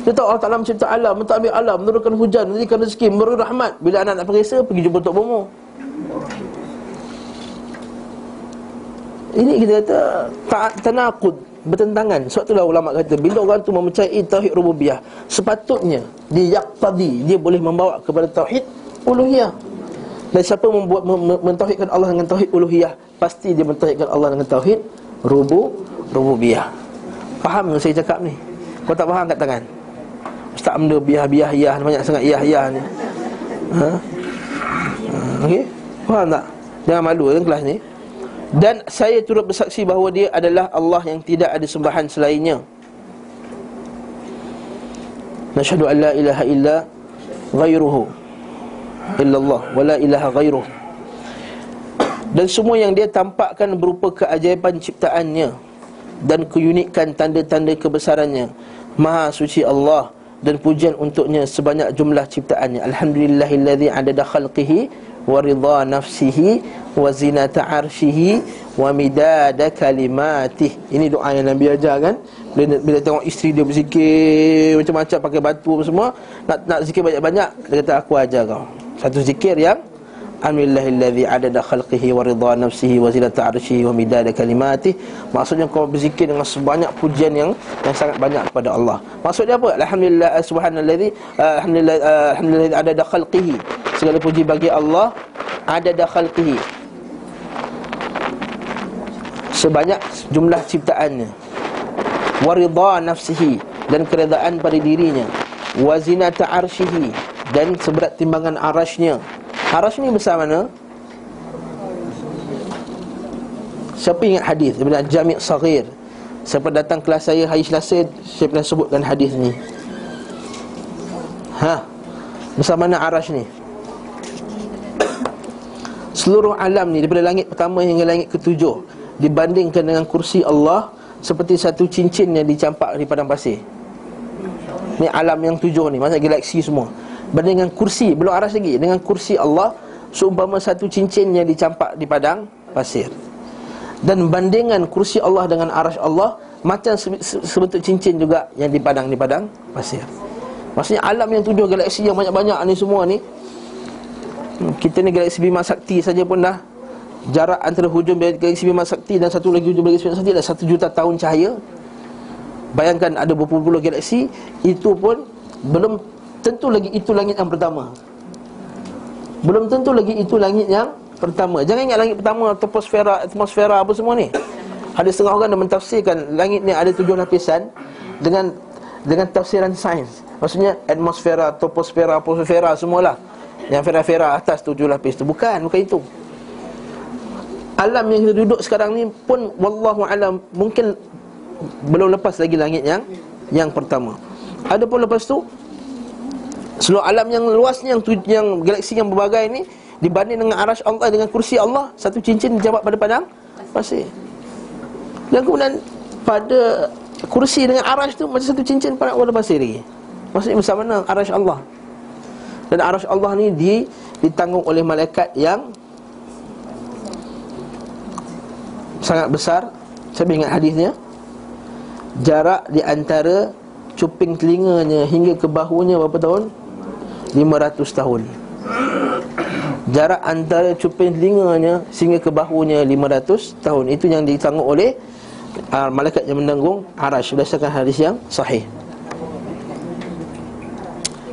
Dia tahu Allah Ta'ala mencipta alam Mentadbir alam Menurunkan hujan Menjadikan rezeki Memberi rahmat. Bila anak nak perisa Pergi jumpa Tok Bomo. Ini kita kata Ta'at tanakud Bertentangan. Sebab itulah ulama kata Bila orang tu mempercayai Tauhid rububiyah Sepatutnya Dia yaktadi Dia boleh membawa kepada Tauhid uluhiyah. Dan siapa membuat mentauhidkan Allah dengan tauhid uluhiyah, pasti dia mentauhidkan Allah dengan tauhid rubu rububiyah. Faham yang saya cakap ni? Kau tak faham kat tangan? Ustaz benda biah-biah yah banyak sangat yah-yah ni. Ha? ha? Okey? Faham tak? Jangan malu dalam kelas ni. Dan saya turut bersaksi bahawa dia adalah Allah yang tidak ada sembahan selainnya. Nasyhadu an la ilaha illa ghairuhu illallah wala ilaha ghairuh. Dan semua yang dia tampakkan berupa keajaiban ciptaannya dan keunikan tanda-tanda kebesarannya maha suci Allah dan pujian untuknya sebanyak jumlah ciptaannya. Alhamdulillahillazi adada khalqihi wa ridha nafsihi wa zinata arshihi wa midada kalimatih. Ini doa yang Nabi ajar kan? Bila, bila tengok isteri dia berzikir macam-macam pakai batu semua nak nak zikir banyak-banyak dia kata aku ajar kau satu zikir yang Alhamdulillahilladzi adada khalqihi wa ridha nafsihi wa zinata arshihi wa midada kalimati. Maksudnya kau berzikir dengan sebanyak pujian yang yang sangat banyak kepada Allah. Maksudnya apa? Alhamdulillah subhanalladzi Alhamdulillah Alhamdulillah adada khalqihi. Segala puji bagi Allah Adada khalqihi. Sebanyak jumlah ciptaannya. Wa ridha nafsihi Dan keredaan pada dirinya. Wa zinata arshihi dan seberat timbangan arasnya. Arash ni besar mana? Siapa ingat hadis? Daripada Jami' Saghir. Siapa datang kelas saya hari Selasa Saya pernah sebutkan hadis ni. Ha? Besar mana arash ni? Seluruh alam ni Daripada langit pertama hingga langit ketujuh Dibandingkan dengan kursi Allah Seperti satu cincin yang dicampak di padang pasir. Ni alam yang tujuh ni Maksudnya galaksi semua Dengan kursi Belum aras lagi Dengan kursi Allah Seumpama satu cincin yang dicampak di padang pasir. Dan bandingan kursi Allah dengan arash Allah Macam sebentuk cincin juga yang di padang di padang pasir. Maksudnya alam yang tujuh galaksi yang banyak-banyak ni semua ni hmm, Kita ni galaksi Bima Sakti saja pun dah. Jarak antara hujung galaksi Bima Sakti dan satu lagi hujung galaksi Bima Sakti adalah satu juta tahun cahaya. Bayangkan ada berpuluh-puluh galaksi Itu pun belum tentu lagi itu langit yang pertama. Belum tentu lagi itu langit yang pertama. Jangan ingat langit pertama Troposfera, atmosfera apa semua ni. Ada setengah orang yang mentafsirkan Langit ni ada tujuh lapisan Dengan dengan tafsiran sains. Maksudnya atmosfera, troposfera, atmosfera semualah Yang fera-fera atas tujuh lapis tu. Bukan, bukan itu. Alam yang kita duduk sekarang ni pun Wallahu alam Mungkin belum lepas lagi langit yang Yang pertama. Ada pun lepas tu Seluruh alam yang luasnya yang, yang galaksi yang berbagai ini dibanding dengan arash Allah dengan kursi Allah satu cincin dijawab pada padang pasir. Dan kemudian pada kursi dengan arash tu macam satu cincin pada pada pasir lagi. Maksudnya macam mana arash Allah? Dan arash Allah ni di, ditanggung oleh malaikat yang sangat besar. Saya ingat hadisnya. Jarak di antara cuping telinganya hingga ke bahunya berapa tahun? 500 tahun. Jarak antara cuping telinganya Sehingga ke bahunya 500 tahun. Itu yang ditanggung oleh uh, Malaikat yang menanggung Arash Berdasarkan hadis yang sahih.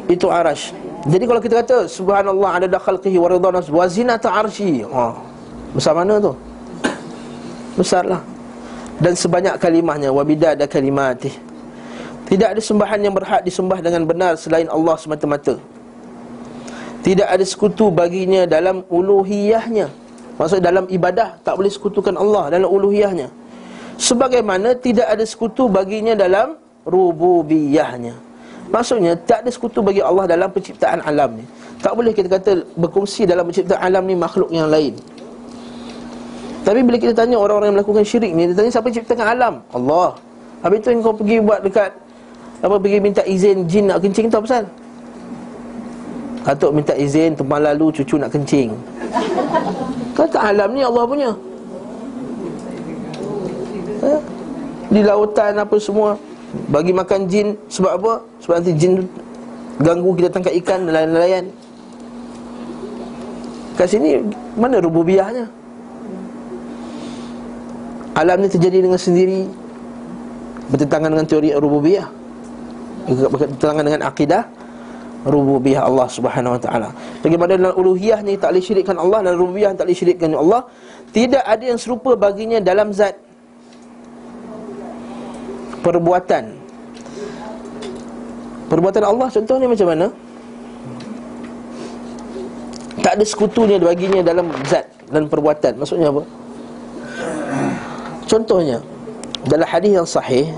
Itu Arash. Jadi kalau kita kata Subhanallah ada dakhalqihi waridana Wazinata arshi. Oh, Besar mana tu? Besarlah. Dan sebanyak kalimahnya Wabida ada kalimatih. Tidak ada sembahan yang berhak disembah dengan benar Selain Allah semata-mata tidak ada sekutu baginya dalam uluhiyahnya. Maksud dalam ibadah Tak boleh sekutukan Allah dalam uluhiyahnya. Sebagaimana tidak ada sekutu baginya dalam rububiyahnya. Maksudnya tak ada sekutu bagi Allah dalam penciptaan alam ni. Tak boleh kita kata berkongsi dalam penciptaan alam ni makhluk yang lain. Tapi bila kita tanya orang-orang yang melakukan syirik ni Dia tanya siapa ciptakan alam? Allah. Habis tu kau pergi buat dekat Apa pergi minta izin jin nak kencing tu apa pasal? Atuk minta izin Tumpang lalu cucu nak kencing. Kata alam ni Allah punya. Eh? Di lautan apa semua Bagi makan jin Sebab apa? Sebab nanti jin Ganggu kita tangkap ikan Nelayan-nelayan Kat sini Mana rububiahnya? Alam ni terjadi dengan sendiri Bertentangan dengan teori rububiah. Bertentangan dengan akidah rububiyah Allah Subhanahu wa taala. Bagaimana dalam uluhiyah ni tak boleh syirikkan Allah dan rububiyah tak boleh syirikkan Allah, tidak ada yang serupa baginya dalam zat perbuatan. Perbuatan Allah contohnya macam mana? Tak ada sekutunya baginya dalam zat dan perbuatan. Maksudnya apa? Contohnya dalam hadis yang sahih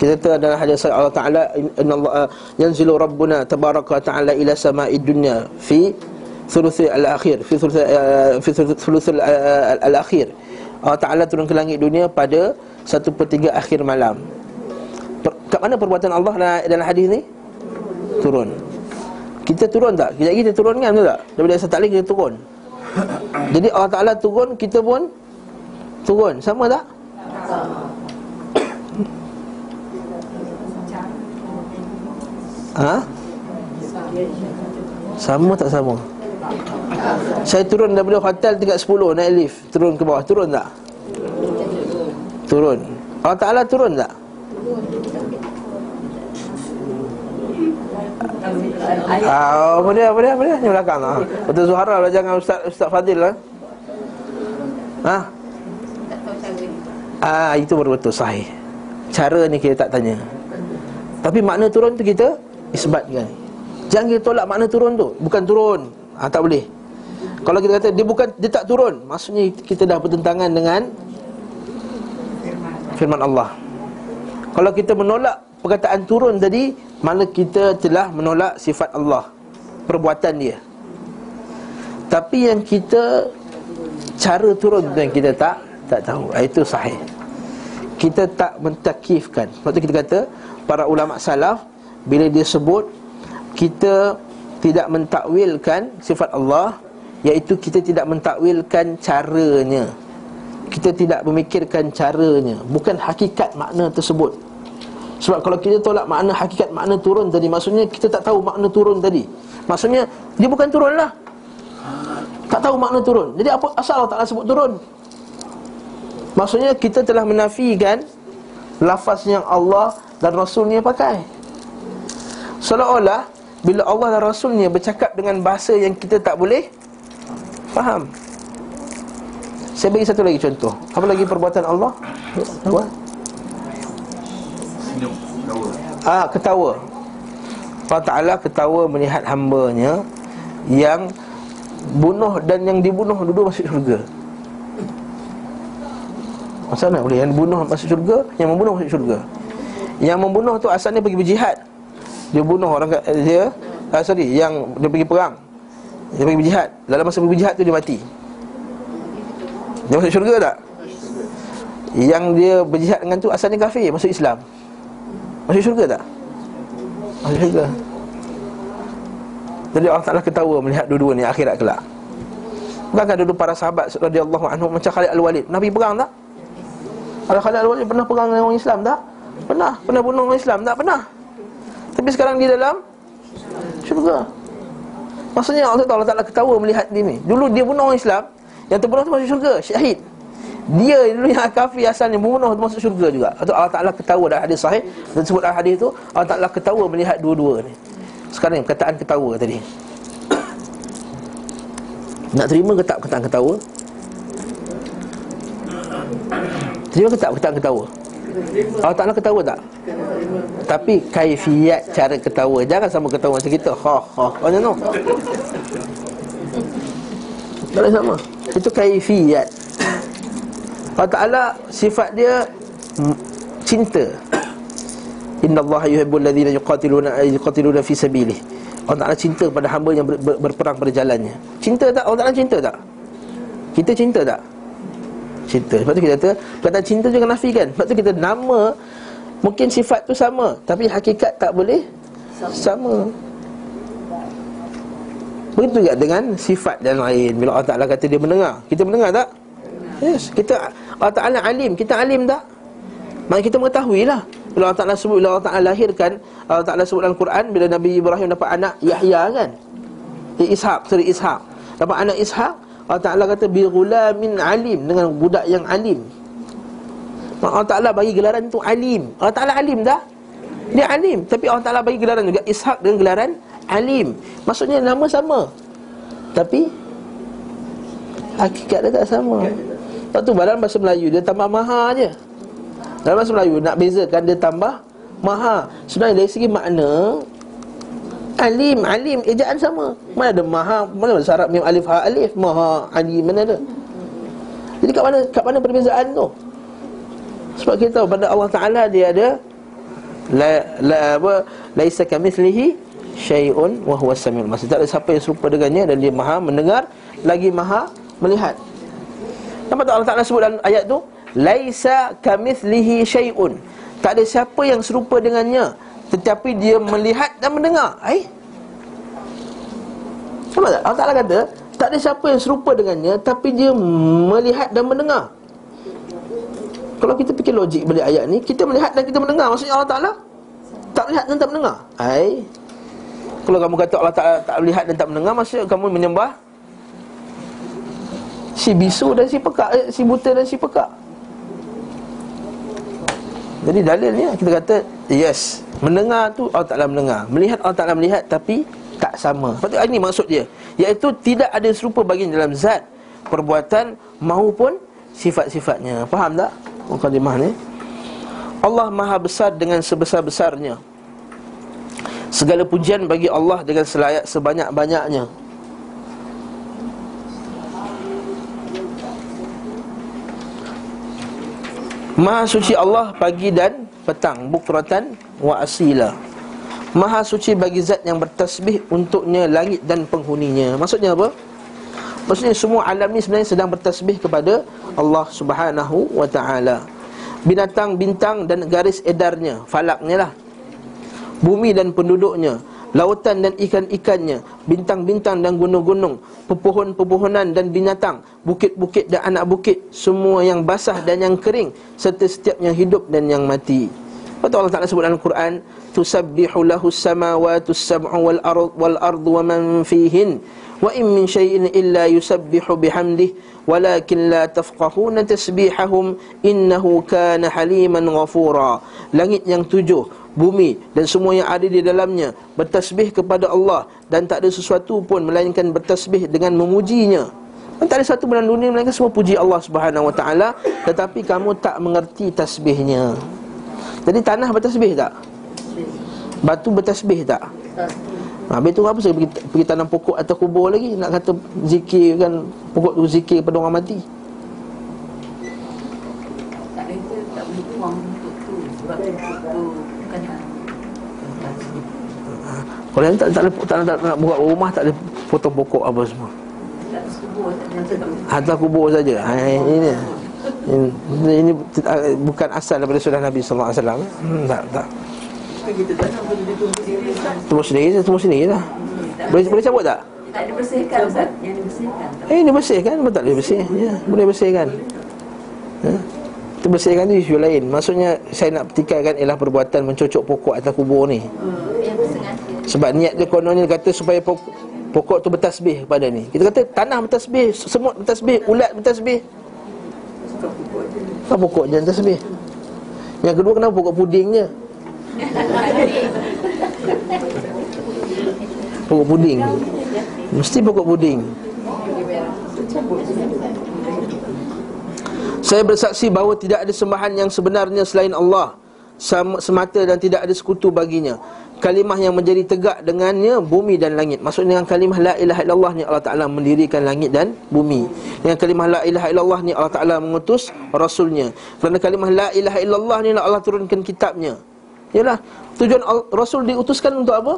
kita tahu dalam hadis Allah Taala inna Allah yanzilu rabbuna tabaraka taala ila sama'id dunya fi thuluth al-akhir fi thuluth fi thuluth al-akhir. Allah Taala turun ke langit dunia pada satu pertiga akhir malam. Per, kat mana perbuatan Allah dalam hadis ni? Turun. Kita turun tak? Kita kita turun kan tak? Daripada asal taklim kita turun. Jadi Allah Taala turun, kita pun turun. Sama tak? Sama. Ha? Sama tak sama? Saya turun daripada hotel tingkat 10 naik lift Turun ke bawah, turun tak? Turun Allah Ta'ala turun tak? Ah, apa dia, apa dia, apa dia? Ni belakang lah Betul Zuhara lah, jangan Ustaz, Ustaz Fadil lah Ha? Ah, itu baru betul sahih Cara ni kita tak tanya Tapi makna turun tu kita isbatkan. Jangan kita tolak makna turun tu. Bukan turun. Ha, Tak boleh. Kalau kita kata dia bukan dia tak turun Maksudnya kita dah bertentangan dengan Firman Allah. Kalau kita menolak perkataan turun tadi Mana kita telah menolak sifat Allah Perbuatan dia. Tapi yang kita Cara turun tu yang kita tak Tak tahu. Ha, Itu sahih. Kita tak mentakifkan Sebab tu kita kata Para ulama salaf bila dia sebut kita tidak mentakwilkan sifat Allah Iaitu kita tidak mentakwilkan caranya. Kita tidak memikirkan caranya. Bukan hakikat makna tersebut. Sebab kalau kita tolak makna hakikat makna turun tadi Maksudnya kita tak tahu makna turun tadi. Maksudnya dia bukan turun lah. Tak tahu makna turun. Jadi apa asal Allah Ta'ala sebut turun? Maksudnya kita telah menafikan Lafaz yang Allah dan Rasulnya pakai Seolah-olah Bila Allah dan Rasulnya bercakap dengan bahasa yang kita tak boleh Faham Saya bagi satu lagi contoh Apa lagi perbuatan Allah? Apa? Ah, ketawa Allah Ta'ala ketawa melihat hambanya Yang bunuh dan yang dibunuh duduk masuk syurga Macam mana boleh? Yang dibunuh masuk syurga Yang membunuh masuk syurga Yang membunuh tu asalnya pergi berjihad Dia bunuh orang dia ah, Sorry, yang dia pergi perang dia pergi berjihad Dalam masa pergi tu dia mati Dia masuk syurga tak? Yang dia berjihad dengan tu asalnya kafir Masuk Islam Masuk syurga tak? Masuk syurga Jadi Allah Ta'ala ketawa melihat dua-dua ni akhirat kelak Bukankah dulu para sahabat radhiyallahu anhu macam Khalid Al-Walid Nabi perang tak? Kalau Khalid Al-Walid pernah perang dengan orang Islam tak? Pernah. Pernah bunuh orang Islam tak? Pernah. Tapi sekarang dia dalam syurga. Maksudnya Allah Taala Taala ketawa melihat dia ni. Dulu dia bunuh orang Islam, yang terbunuh tu masuk syurga, syahid. Dia dulu yang kafir asalnya bunuh tu masuk syurga juga. Atau Allah Taala ketawa dalam hadis sahih dan sebut dalam hadis tu Allah Taala ketawa melihat dua-dua ni. Sekarang ni perkataan ketawa tadi. Nak terima ke tak perkataan ketawa? Terima ke tak perkataan ketawa? Allah Ta'ala ketawa tak? Tapi kaifiat cara ketawa. Jangan sama ketawa macam kita. Ha ha Macam tu Tak boleh sama. Itu kaifiat. Allah Ta'ala sifat dia Cinta. Inna Allah yuhibbul ladhina yuqatiluna Yuqatiluna fi sabilih. Allah Ta'ala cinta pada hamba yang ber, ber, berperang pada jalannya. Cinta tak? Allah Ta'ala cinta tak? Kita cinta tak? Cinta Sebab tu kita kata Perkataan cinta juga nafikan Sebab tu kita nama Mungkin sifat tu sama Tapi hakikat tak boleh Sama. Begitu juga dengan sifat yang lain. Bila Allah Ta'ala kata dia mendengar. Kita mendengar tak? Yes. Kita Allah Ta'ala alim. Kita alim tak? Maka kita mengetahui lah. Bila Allah Ta'ala sebut Bila Allah Ta'ala lahirkan Allah Ta'ala sebut dalam Quran Bila Nabi Ibrahim dapat anak Yahya kan? Ishak. Seri Ishak. Dapat anak Ishak Allah Ta'ala kata bi ghulamin alim dengan budak yang alim. Allah Ta'ala bagi gelaran tu alim. Allah Ta'ala alim dah. Dia alim tapi Allah Ta'ala bagi gelaran juga Ishak dengan gelaran alim. Maksudnya nama sama. Tapi hakikat dia tak sama. Lepas tu dalam bahasa Melayu dia tambah maha aje. Dalam bahasa Melayu nak bezakan dia tambah maha. Sebenarnya dari segi makna Alim, alim, ejaan sama Mana ada maha, mana ada syarat mim alif ha alif Maha, alim, mana ada Jadi kat mana, kat mana perbezaan tu Sebab kita tahu pada Allah Ta'ala dia ada la, la, apa, Laisa kamithlihi syai'un wa huwa samiul basir. Tak ada siapa yang serupa dengannya dan dia Maha mendengar lagi Maha melihat. Nampak tak Allah Taala sebut dalam ayat tu? Laisa kamithlihi syai'un. Tak ada siapa yang serupa dengannya tetapi dia melihat dan mendengar. Eh? Sama tak? Allah Ta'ala kata Tak ada siapa yang serupa dengannya Tapi dia melihat dan mendengar. Kalau kita fikir logik balik ayat ni Kita melihat dan kita mendengar. Maksudnya Allah Ta'ala Tak melihat dan tak mendengar. Eh Kalau kamu kata Allah Ta'ala tak melihat dan tak mendengar Maksudnya kamu menyembah Si bisu dan si pekak eh, Si buta dan si pekak. Jadi dalilnya kita kata Yes Mendengar tu Allah Ta'ala mendengar. Melihat Allah Ta'ala melihat Tapi tak sama. Lepas tu ini maksud dia. Iaitu tidak ada serupa bagian dalam zat Perbuatan Maupun Sifat-sifatnya. Faham tak? Mukadimah ni. Allah maha besar dengan sebesar-besarnya. Segala pujian bagi Allah dengan selayak sebanyak-banyaknya. Maha suci Allah pagi dan petang Bukratan wa asila. Maha suci bagi zat yang bertasbih Untuknya langit dan penghuninya. Maksudnya apa? Maksudnya semua alam ni sebenarnya sedang bertasbih kepada Allah subhanahu wa ta'ala. Binatang, bintang dan garis edarnya Falaknya lah. Bumi dan penduduknya lautan dan ikan-ikannya, bintang-bintang dan gunung-gunung, pepohon-pepohonan dan binatang, bukit-bukit dan anak bukit, semua yang basah dan yang kering, serta setiap yang hidup dan yang mati. Betul Allah Ta'ala sebut dalam Quran Tusabbihu lahu samawatu sab'u wal ard wa man fihin Wa in min syai'in illa yusabbihu bihamdih Walakin la tafqahuna tasbihahum Innahu kana haliman ghafura Langit yang tujuh bumi dan semua yang ada di dalamnya bertasbih kepada Allah dan tak ada sesuatu pun melainkan bertasbih dengan memujinya. Dan tak ada satu benda dunia melainkan semua puji Allah Subhanahu Wa Taala tetapi kamu tak mengerti tasbihnya. Jadi tanah bertasbih tak? Batu bertasbih tak? Ha, habis tu apa saya pergi, pergi tanam pokok atau kubur lagi Nak kata zikir kan Pokok tu zikir pada orang mati Tak ada tak boleh buang untuk tu Sebab tu kalau yang tak tak tak, tak, tak, nak buat rumah tak ada potong pokok apa semua. Hantar kubur saja. Ha, ini, ini, ini bukan asal daripada sunnah Nabi sallallahu alaihi wasallam. Hmm, tak tak. Tunggu sendiri, tunggu sendiri lah. Boleh boleh cabut tak? Tak dibersihkan Ustaz. Yang dibersihkan. Eh, dibersihkan betul dia bersih. Ya, boleh bersihkan. Ha? Itu bersihkan tu isu lain. Maksudnya saya nak petikaikan ialah perbuatan mencocok pokok atas kubur ni. Hmm. Sebab niat dia kononnya kata supaya pokok, pokok tu bertasbih kepada ni. Kita kata tanah bertasbih, semut bertasbih, ulat bertasbih. Kenapa pokok jangan tasbih? Yang kedua kenapa pokok pudingnya? Pokok puding. Mesti pokok puding. Saya bersaksi bahawa tidak ada sembahan yang sebenarnya selain Allah semata dan tidak ada sekutu baginya kalimah yang menjadi tegak dengannya bumi dan langit. Maksudnya dengan kalimah la ilaha illallah ni Allah Taala mendirikan langit dan bumi. Dengan kalimah la ilaha illallah ni Allah Taala mengutus rasulnya. Kerana kalimah la ilaha illallah ni lah Allah turunkan kitabnya. Yalah, tujuan rasul diutuskan untuk apa?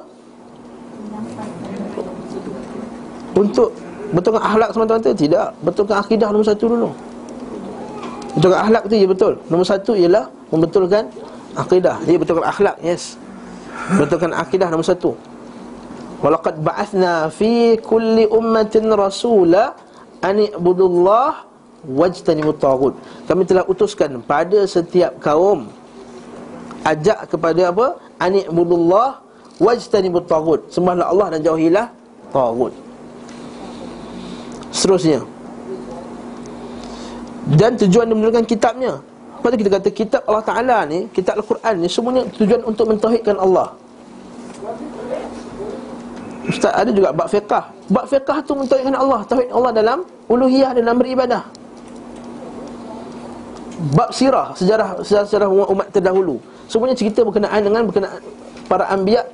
Untuk betulkan akhlak semata-mata tidak, betulkan akidah nombor satu dulu. Betulkan akhlak tu ya betul. Nombor satu ialah membetulkan akidah. Dia betulkan akhlak, yes. Betulkan akidah nombor satu Walaqad ba'athna fi kulli ummatin rasula Ani ibudullah wajtanibut tagut Kami telah utuskan pada setiap kaum Ajak kepada apa? Ani ibudullah wajtanibut tagut Sembahlah Allah dan jauhilah tagut Seterusnya Dan tujuan dia menurunkan kitabnya pada kita kata kitab Allah Ta'ala ni Kitab Al-Quran ni Semuanya tujuan untuk mentauhidkan Allah. Ustaz ada juga bab fiqah. Bab fiqah tu mentauhidkan Allah. Tauhid Allah dalam uluhiyah dalam beribadah. Bab sirah Sejarah sejarah umat terdahulu. Semuanya cerita berkenaan dengan berkenaan Para anbiya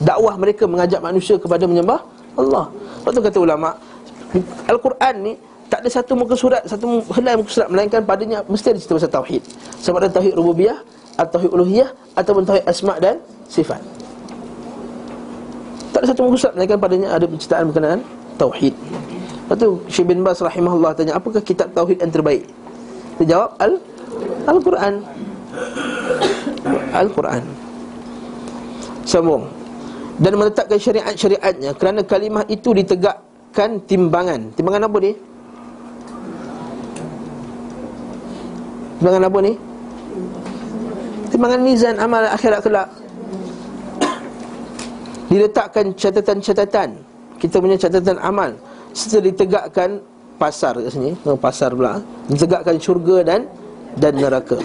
Dakwah mereka mengajak manusia kepada menyembah Allah. Lepas tu kata ulama Al-Quran ni tak ada satu muka surat, satu helai muka surat melainkan padanya mesti ada cerita pasal tauhid. Sama ada tauhid rububiyah, atau tauhid uluhiyah ataupun tauhid asma dan sifat. Tak ada satu muka surat melainkan padanya ada penceritaan berkenaan tauhid. Lepas tu Syekh bin Bas rahimahullah tanya, apakah kitab tauhid yang terbaik? Dia jawab Al Al-Quran. Al-Quran. Sambung. Dan meletakkan syariat-syariatnya kerana kalimah itu ditegakkan timbangan. Timbangan apa ni? Timbangan apa ni? Timbangan mizan amal akhirat kelak. Diletakkan catatan-catatan. Kita punya catatan amal. Setelah ditegakkan pasar kat sini oh, Pasar pula. Ditegakkan syurga dan dan neraka.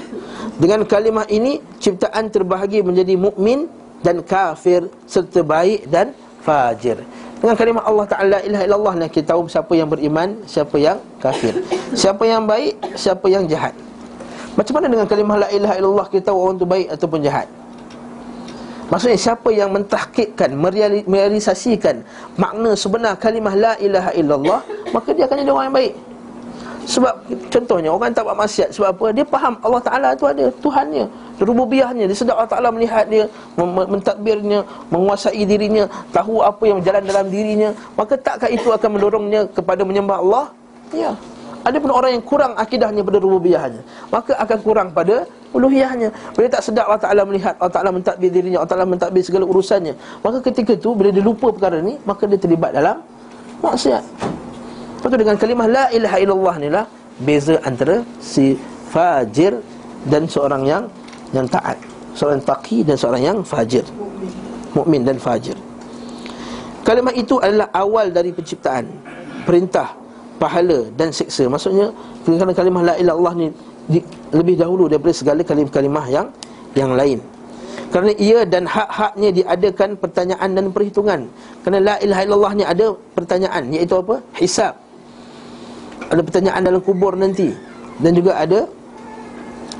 Dengan kalimah ini Ciptaan terbahagi menjadi mukmin Dan kafir serta baik dan fajir. Dengan kalimah Allah Ta'ala ilah ilallah Kita tahu siapa yang beriman Siapa yang kafir. Siapa yang baik Siapa yang jahat macam mana dengan kalimah la ilaha illallah kita tahu orang tu baik ataupun jahat? Maksudnya siapa yang mentahkikkan, merealisasikan makna sebenar kalimah la ilaha illallah, maka dia akan jadi orang yang baik. Sebab contohnya orang tak buat maksiat sebab apa? Dia faham Allah Taala tu ada Tuhannya, rububiyahnya. Dia sedar Allah Taala melihat dia, mentadbirnya, menguasai dirinya, tahu apa yang berjalan dalam dirinya, maka takkah itu akan mendorongnya kepada menyembah Allah? Ya. Ada pun orang yang kurang akidahnya pada rububiyahnya Maka akan kurang pada uluhiyahnya. Bila tak sedar Allah Ta'ala melihat. Allah Ta'ala mentadbir dirinya. Allah Ta'ala mentadbir segala urusannya. Maka ketika itu bila dia lupa perkara ni Maka dia terlibat dalam maksiat. Lepas tu dengan kalimah La ilaha illallah ni lah Beza antara si fajir Dan seorang yang yang taat. Seorang taqi dan seorang yang fajir. Mukmin dan fajir. Kalimah itu adalah awal dari penciptaan. Perintah, pahala dan seksa Maksudnya Kerana kalimah la ilah Allah ni di, Lebih dahulu daripada segala kalimah-kalimah yang yang lain. Kerana ia dan hak-haknya diadakan pertanyaan dan perhitungan. Kerana la ilaha illallah ni ada pertanyaan Iaitu apa? Hisab. Ada pertanyaan dalam kubur nanti. Dan juga ada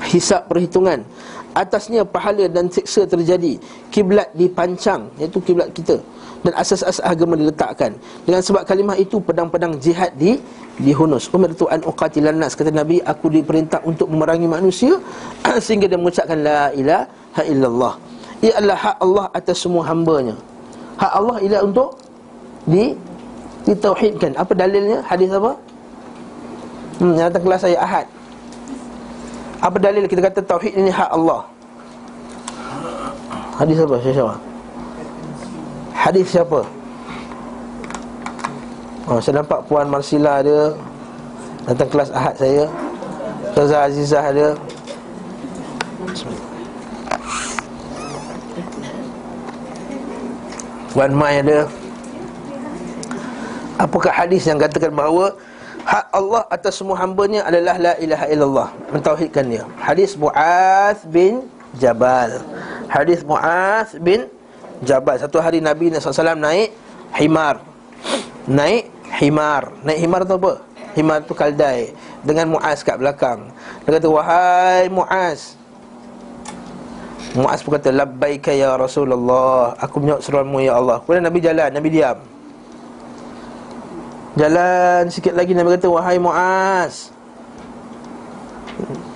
Hisab perhitungan. Atasnya pahala dan seksa terjadi. Kiblat dipancang Iaitu kiblat kita dan asas-asas agama diletakkan. Dengan sebab kalimah itu pedang-pedang jihad di dihunus. Umar tu an uqatilan nas kata Nabi aku diperintah untuk memerangi manusia sehingga dia mengucapkan la ilaha illallah. Ia adalah hak Allah atas semua hamba-Nya. Hak Allah ialah untuk di ditauhidkan. Apa dalilnya? Hadis apa? Hmm, yang datang kelas saya Ahad. Apa dalil kita kata tauhid ini hak Allah? Hadis apa? Saya jawab. Hadis siapa? Oh, saya nampak Puan Marsila ada. Datang kelas Ahad saya. Ustazah Azizah ada. Puan Mai ada. Apakah hadis yang katakan bahawa Hak Allah atas semua hambanya adalah La ilaha illallah? Mentauhidkan dia. Hadis Mu'ath bin Jabal. Hadis Mu'ath bin Jabal Satu hari Nabi SAW naik Himar. Naik Himar. Naik Himar tu apa? Himar tu kaldai Dengan Mu'az kat belakang. Dia kata Wahai Mu'az. Mu'az pun kata Labbaika ya Rasulullah. Aku menyok seruanmu ya Allah. Kemudian Nabi jalan. Nabi diam. Jalan sikit lagi Nabi kata Wahai Mu'az.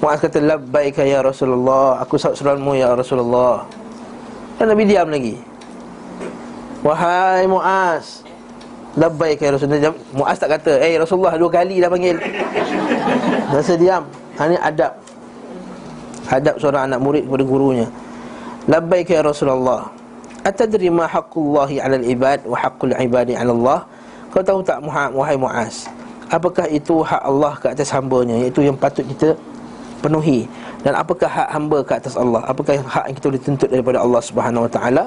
Mu'az kata Labbaika ya Rasulullah. Aku seruanmu ya Rasulullah Dan Nabi diam lagi. Wahai Muaz Labbaik ya Rasulullah. Muaz tak kata Eh Rasulullah dua kali dah panggil. Rasa diam. Ha, Ini adab. Adab seorang anak murid kepada gurunya. Labbaik ya Rasulullah. Atadri ma haqqullahi ala ibad Wa haqqul ibadi ala Allah? Kau tahu tak Wahai Muaz Apakah itu hak Allah ke atas hambanya? Iaitu yang patut kita penuhi dan apakah hak hamba ke atas Allah? Apakah hak yang kita dituntut daripada Allah Subhanahu wa taala?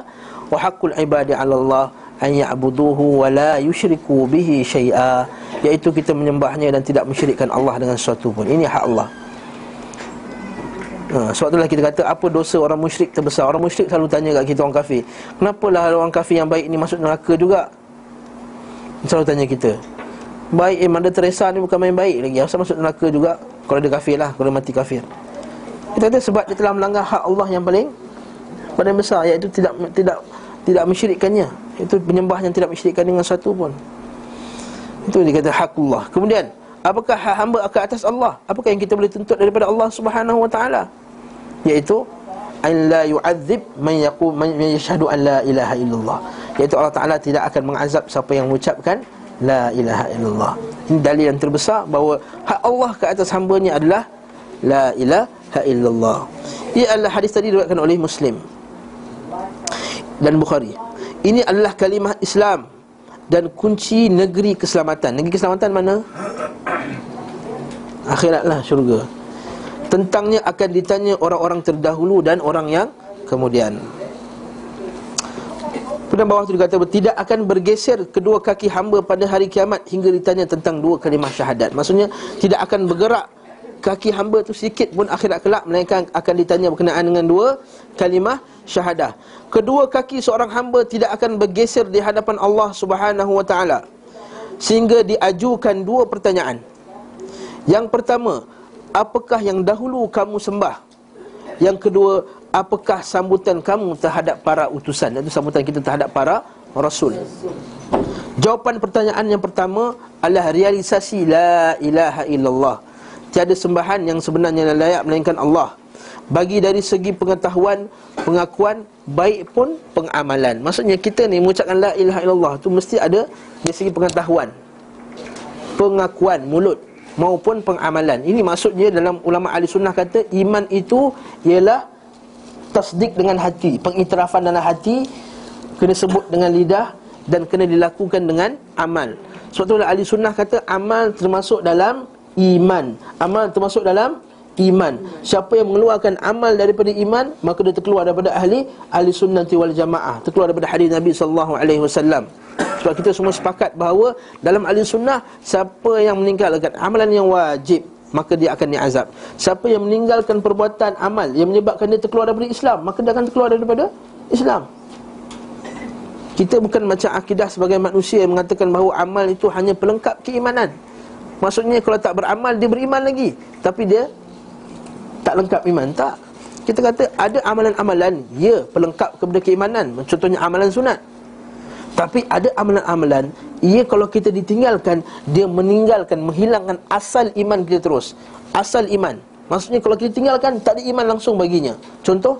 Wa haqqul ibadi 'ala Allah an ya'buduhu wa la yusyriku bihi syai'a. Iaitu kita menyembahnya dan tidak mensyirikkan Allah dengan sesuatu pun. Ini hak Allah. Ha, sebab itulah kita kata apa dosa orang musyrik terbesar? Orang musyrik selalu tanya kat kita orang kafir Kenapalah orang kafir yang baik ni masuk neraka juga? Selalu tanya kita. Baik eh Manda Teresa ni bukan main baik lagi. Asal masuk neraka juga? Kalau dia kafir lah Kalau dia mati kafir Kita kata sebab dia telah melanggar hak Allah yang paling Paling besar Iaitu tidak tidak tidak mensyirikkannya. Itu penyembah yang tidak mensyirikkan dengan satu pun. Itu dia kata hakullah Kemudian Apakah hak hamba akan atas Allah? Apakah yang kita boleh tuntut daripada Allah subhanahu wa ta'ala? Iaitu An la yu'adzib man yaku man yashhadu an la ilaha illallah. Iaitu Allah Ta'ala tidak akan mengazab siapa yang mengucapkan La ilaha illallah. Ini dalil yang terbesar bahawa Hak Allah ke atas hambanya adalah La ilaha illallah Ia adalah hadis tadi diriwayatkan oleh Muslim dan Bukhari. Ini adalah kalimah Islam dan kunci negeri keselamatan. Negeri keselamatan mana? Akhiratlah syurga. Tentangnya akan ditanya orang-orang terdahulu dan orang yang kemudian. Kemudian bawah itu dikata Tidak akan bergeser kedua kaki hamba pada hari kiamat Hingga ditanya tentang dua kalimah syahadat Maksudnya tidak akan bergerak kaki hamba tu sedikit pun akhirat kelak Melainkan akan ditanya berkenaan dengan dua kalimah syahadah kedua kaki seorang hamba tidak akan bergeser di hadapan Allah Subhanahu wa taala sehingga diajukan dua pertanyaan. Yang pertama, apakah yang dahulu kamu sembah? Yang kedua, apakah sambutan kamu terhadap para utusan? Itu sambutan kita terhadap para rasul. Jawapan pertanyaan yang pertama adalah realisasi la ilaha illallah. Tiada sembahan yang sebenarnya layak melainkan Allah bagi dari segi pengetahuan pengakuan baik pun pengamalan maksudnya kita ni mengucapkan la ilaha illallah tu mesti ada dari segi pengetahuan pengakuan mulut maupun pengamalan. Ini maksud dia dalam ulama ahli sunnah kata iman itu ialah tasdik dengan hati, pengiktirafan dalam hati kena sebut dengan lidah dan kena dilakukan dengan amal. Sebab tu ahli sunnah kata amal termasuk dalam iman. Amal termasuk dalam iman. Siapa yang mengeluarkan amal daripada iman, maka dia terkeluar daripada ahli ahli sunnah wal jamaah. Terkeluar daripada hadis Nabi wasallam. Sebab kita semua sepakat bahawa dalam ahli sunnah Siapa yang meninggalkan amalan yang wajib Maka dia akan diazab Siapa yang meninggalkan perbuatan amal Yang menyebabkan dia terkeluar daripada Islam Maka dia akan terkeluar daripada Islam Kita bukan macam akidah sebagai manusia Yang mengatakan bahawa amal itu hanya pelengkap keimanan Maksudnya kalau tak beramal Dia beriman lagi. Tapi dia Tak lengkap iman. Tak. Kita kata ada amalan-amalan. Ya pelengkap kepada keimanan. Contohnya amalan sunat. Tapi ada amalan-amalan Ia kalau kita ditinggalkan Dia meninggalkan, menghilangkan asal iman kita terus. Asal iman. Maksudnya kalau kita tinggalkan Tak ada iman langsung baginya. Contoh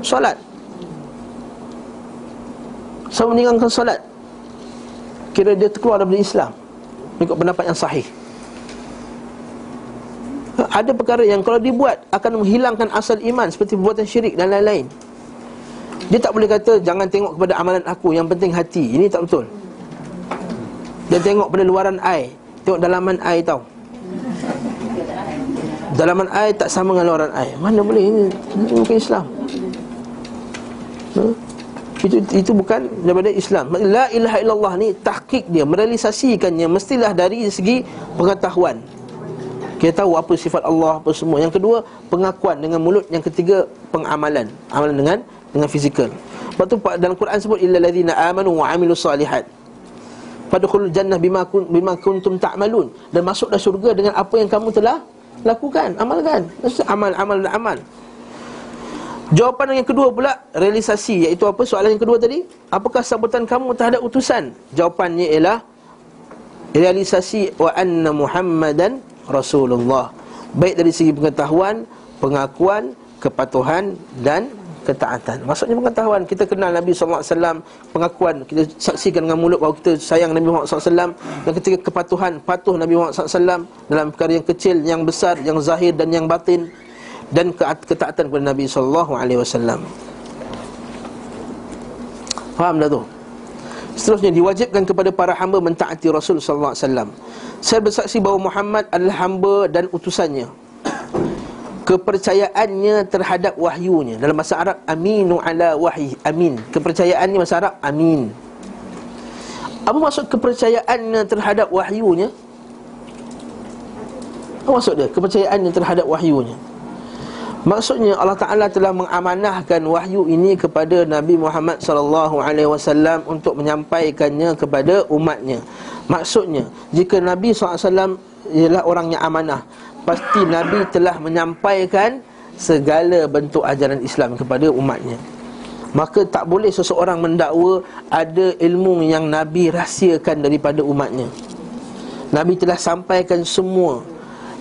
Solat. Sama meninggalkan solat? Kira dia terkeluar daripada Islam Mengikut pendapat yang sahih. Ada perkara yang kalau dibuat Akan menghilangkan asal iman Seperti perbuatan syirik dan lain-lain. Dia tak boleh kata jangan tengok kepada amalan aku Yang penting hati. Ini tak betul. Dia tengok pada luaran air. Tengok dalaman air tau. Dalaman air tak sama dengan luaran air. Mana boleh? Ini Bukan Islam. Huh? Itu itu bukan daripada Islam. La ilaha illallah ni tahqiq dia, merealisasikannya mestilah dari segi pengetahuan. Kita tahu apa sifat Allah apa semua. Yang kedua, pengakuan dengan mulut. Yang ketiga, pengamalan. Amalan dengan dengan fizikal. Lepas tu dalam Quran sebut illal ladzina amanu wa amilus solihat. Fadkhulul jannah bima kun, bima kuntum ta'malun dan masuklah syurga dengan apa yang kamu telah lakukan, amalkan. Amal amal dan amal. Jawapan yang kedua pula realisasi iaitu apa soalan yang kedua tadi? Apakah sambutan kamu terhadap utusan? Jawapannya ialah realisasi wa anna Muhammadan Rasulullah. Baik dari segi pengetahuan, pengakuan, kepatuhan dan ketaatan. Maksudnya pengetahuan kita kenal Nabi wasallam, pengakuan kita saksikan dengan mulut bahawa kita sayang Nabi Muhammad wasallam dan ketika kepatuhan patuh Nabi Muhammad wasallam dalam perkara yang kecil, yang besar, yang zahir dan yang batin dan ketaatan kepada Nabi sallallahu alaihi wasallam. Faham dah tu? Seterusnya diwajibkan kepada para hamba mentaati Rasul sallallahu alaihi wasallam. Saya bersaksi bahawa Muhammad adalah hamba dan utusannya. Kepercayaannya terhadap wahyunya. Dalam bahasa Arab aminu ala wahyi amin. Kepercayaannya bahasa Arab amin. Apa maksud kepercayaannya terhadap wahyunya? Apa maksud dia? Kepercayaannya terhadap wahyunya maksudnya Allah Taala telah mengamanahkan wahyu ini kepada Nabi Muhammad sallallahu alaihi wasallam untuk menyampaikannya kepada umatnya maksudnya jika Nabi SAW ialah orang yang amanah pasti Nabi telah menyampaikan segala bentuk ajaran Islam kepada umatnya. Maka tak boleh seseorang mendakwa ada ilmu yang Nabi rahsiakan daripada umatnya. Nabi telah sampaikan semua.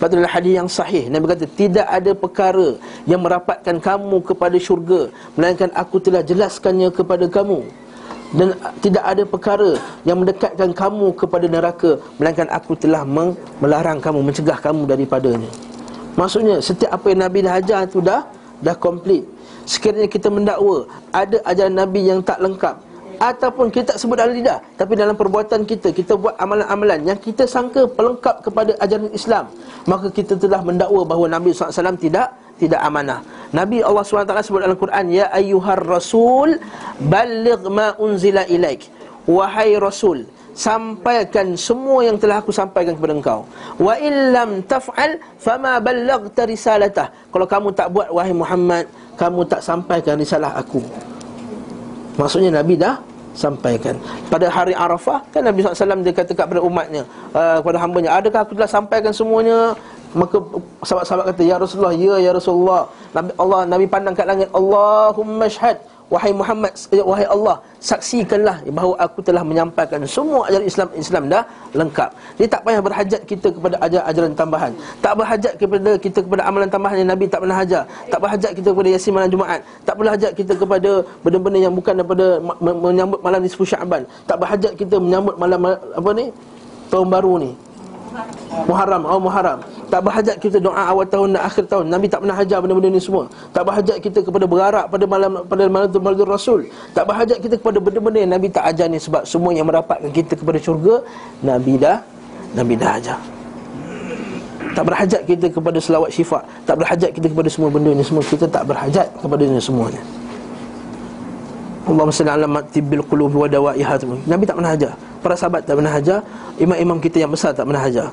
Lepas tu hadis yang sahih Nabi kata tidak ada perkara yang merapatkan kamu kepada syurga melainkan aku telah jelaskannya kepada kamu. Dan tidak ada perkara yang mendekatkan kamu kepada neraka melainkan aku telah melarang kamu mencegah kamu daripadanya. Maksudnya setiap apa yang nabi dah ajar itu dah dah komplit sekiranya kita mendakwa ada ajaran nabi yang tak lengkap ataupun kita tak sebut dalam lidah tapi dalam perbuatan kita kita buat amalan-amalan yang kita sangka pelengkap kepada ajaran Islam maka kita telah mendakwa bahawa Nabi SAW tidak tidak amanah. Nabi Allah SWT sebut dalam Quran, Ya ayyuhar rasul, baligh ma unzila ilaik. Wahai rasul, sampaikan semua yang telah aku sampaikan kepada engkau. Wa illam taf'al, fama ballaghta risalatah. Kalau kamu tak buat, wahai Muhammad, kamu tak sampaikan risalah aku. Maksudnya Nabi dah sampaikan. Pada hari Arafah Kan Nabi SAW dia kata kepada umatnya uh, Kepada hambanya Adakah aku telah sampaikan semuanya? Maka sahabat-sahabat kata Ya Rasulullah, ya Ya Rasulullah. Nabi Allah Nabi pandang kat langit Allahumma syhad Wahai Muhammad, ya, wahai Allah Saksikanlah bahawa aku telah menyampaikan Semua ajaran Islam Islam dah lengkap. Dia tak payah berhajat kita kepada ajaran-ajaran tambahan. Tak berhajat kepada kita kepada amalan tambahan yang Nabi tak pernah hajar. Tak berhajat kita kepada Yasin Malam Jumaat. Tak berhajat kita kepada benda-benda yang bukan daripada Menyambut malam nisfu Syaban. Tak berhajat kita menyambut malam apa ni? Tahun baru ni Muharram, oh Muharram. Tak berhajat kita doa awal tahun dan akhir tahun. Nabi tak pernah hajar benda-benda ni semua. Tak berhajat kita kepada berharap pada malam pada malam tu malam Rasul. Tak berhajat kita kepada benda-benda yang Nabi tak ajar ni sebab semua yang merapatkan kita kepada syurga Nabi dah Nabi dah ajar. Tak berhajat kita kepada selawat syifa Tak berhajat kita kepada semua benda ni semua Kita tak berhajat kepada ini semuanya Allah salli ala tibbil qulubi wa dawaiha Nabi tak pernah hajar Para sahabat tak pernah hajar Imam-imam kita yang besar tak pernah hajar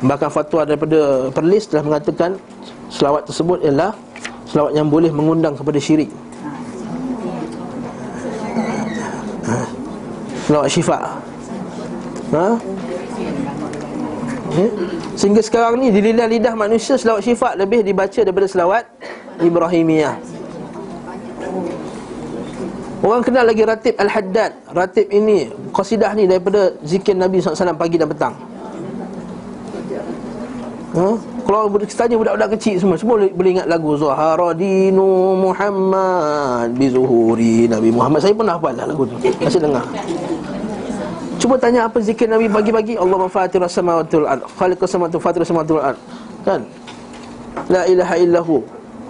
Bahkan fatwa daripada Perlis telah mengatakan Selawat tersebut ialah Selawat yang boleh mengundang kepada syirik ha. Selawat syifa Ha? Eh? Sehingga sekarang ni di lidah-lidah manusia selawat syifa lebih dibaca daripada selawat Ibrahimiyah. Orang kenal lagi Ratib Al-Haddad. Ratib ini qasidah ni daripada zikir Nabi SAW pagi dan petang. Ha? Kalau tanya budak-budak kecil semua Semua boleh, boleh ingat lagu Zuhara dinu Muhammad Bizuhuri Nabi Muhammad Saya pun hafal lagu tu Masih dengar Cuba tanya apa zikir Nabi pagi-pagi Allah mafatirah samawatul ard Khaliqas samawatul fatirah samawatul ard Kan? La ilaha illahu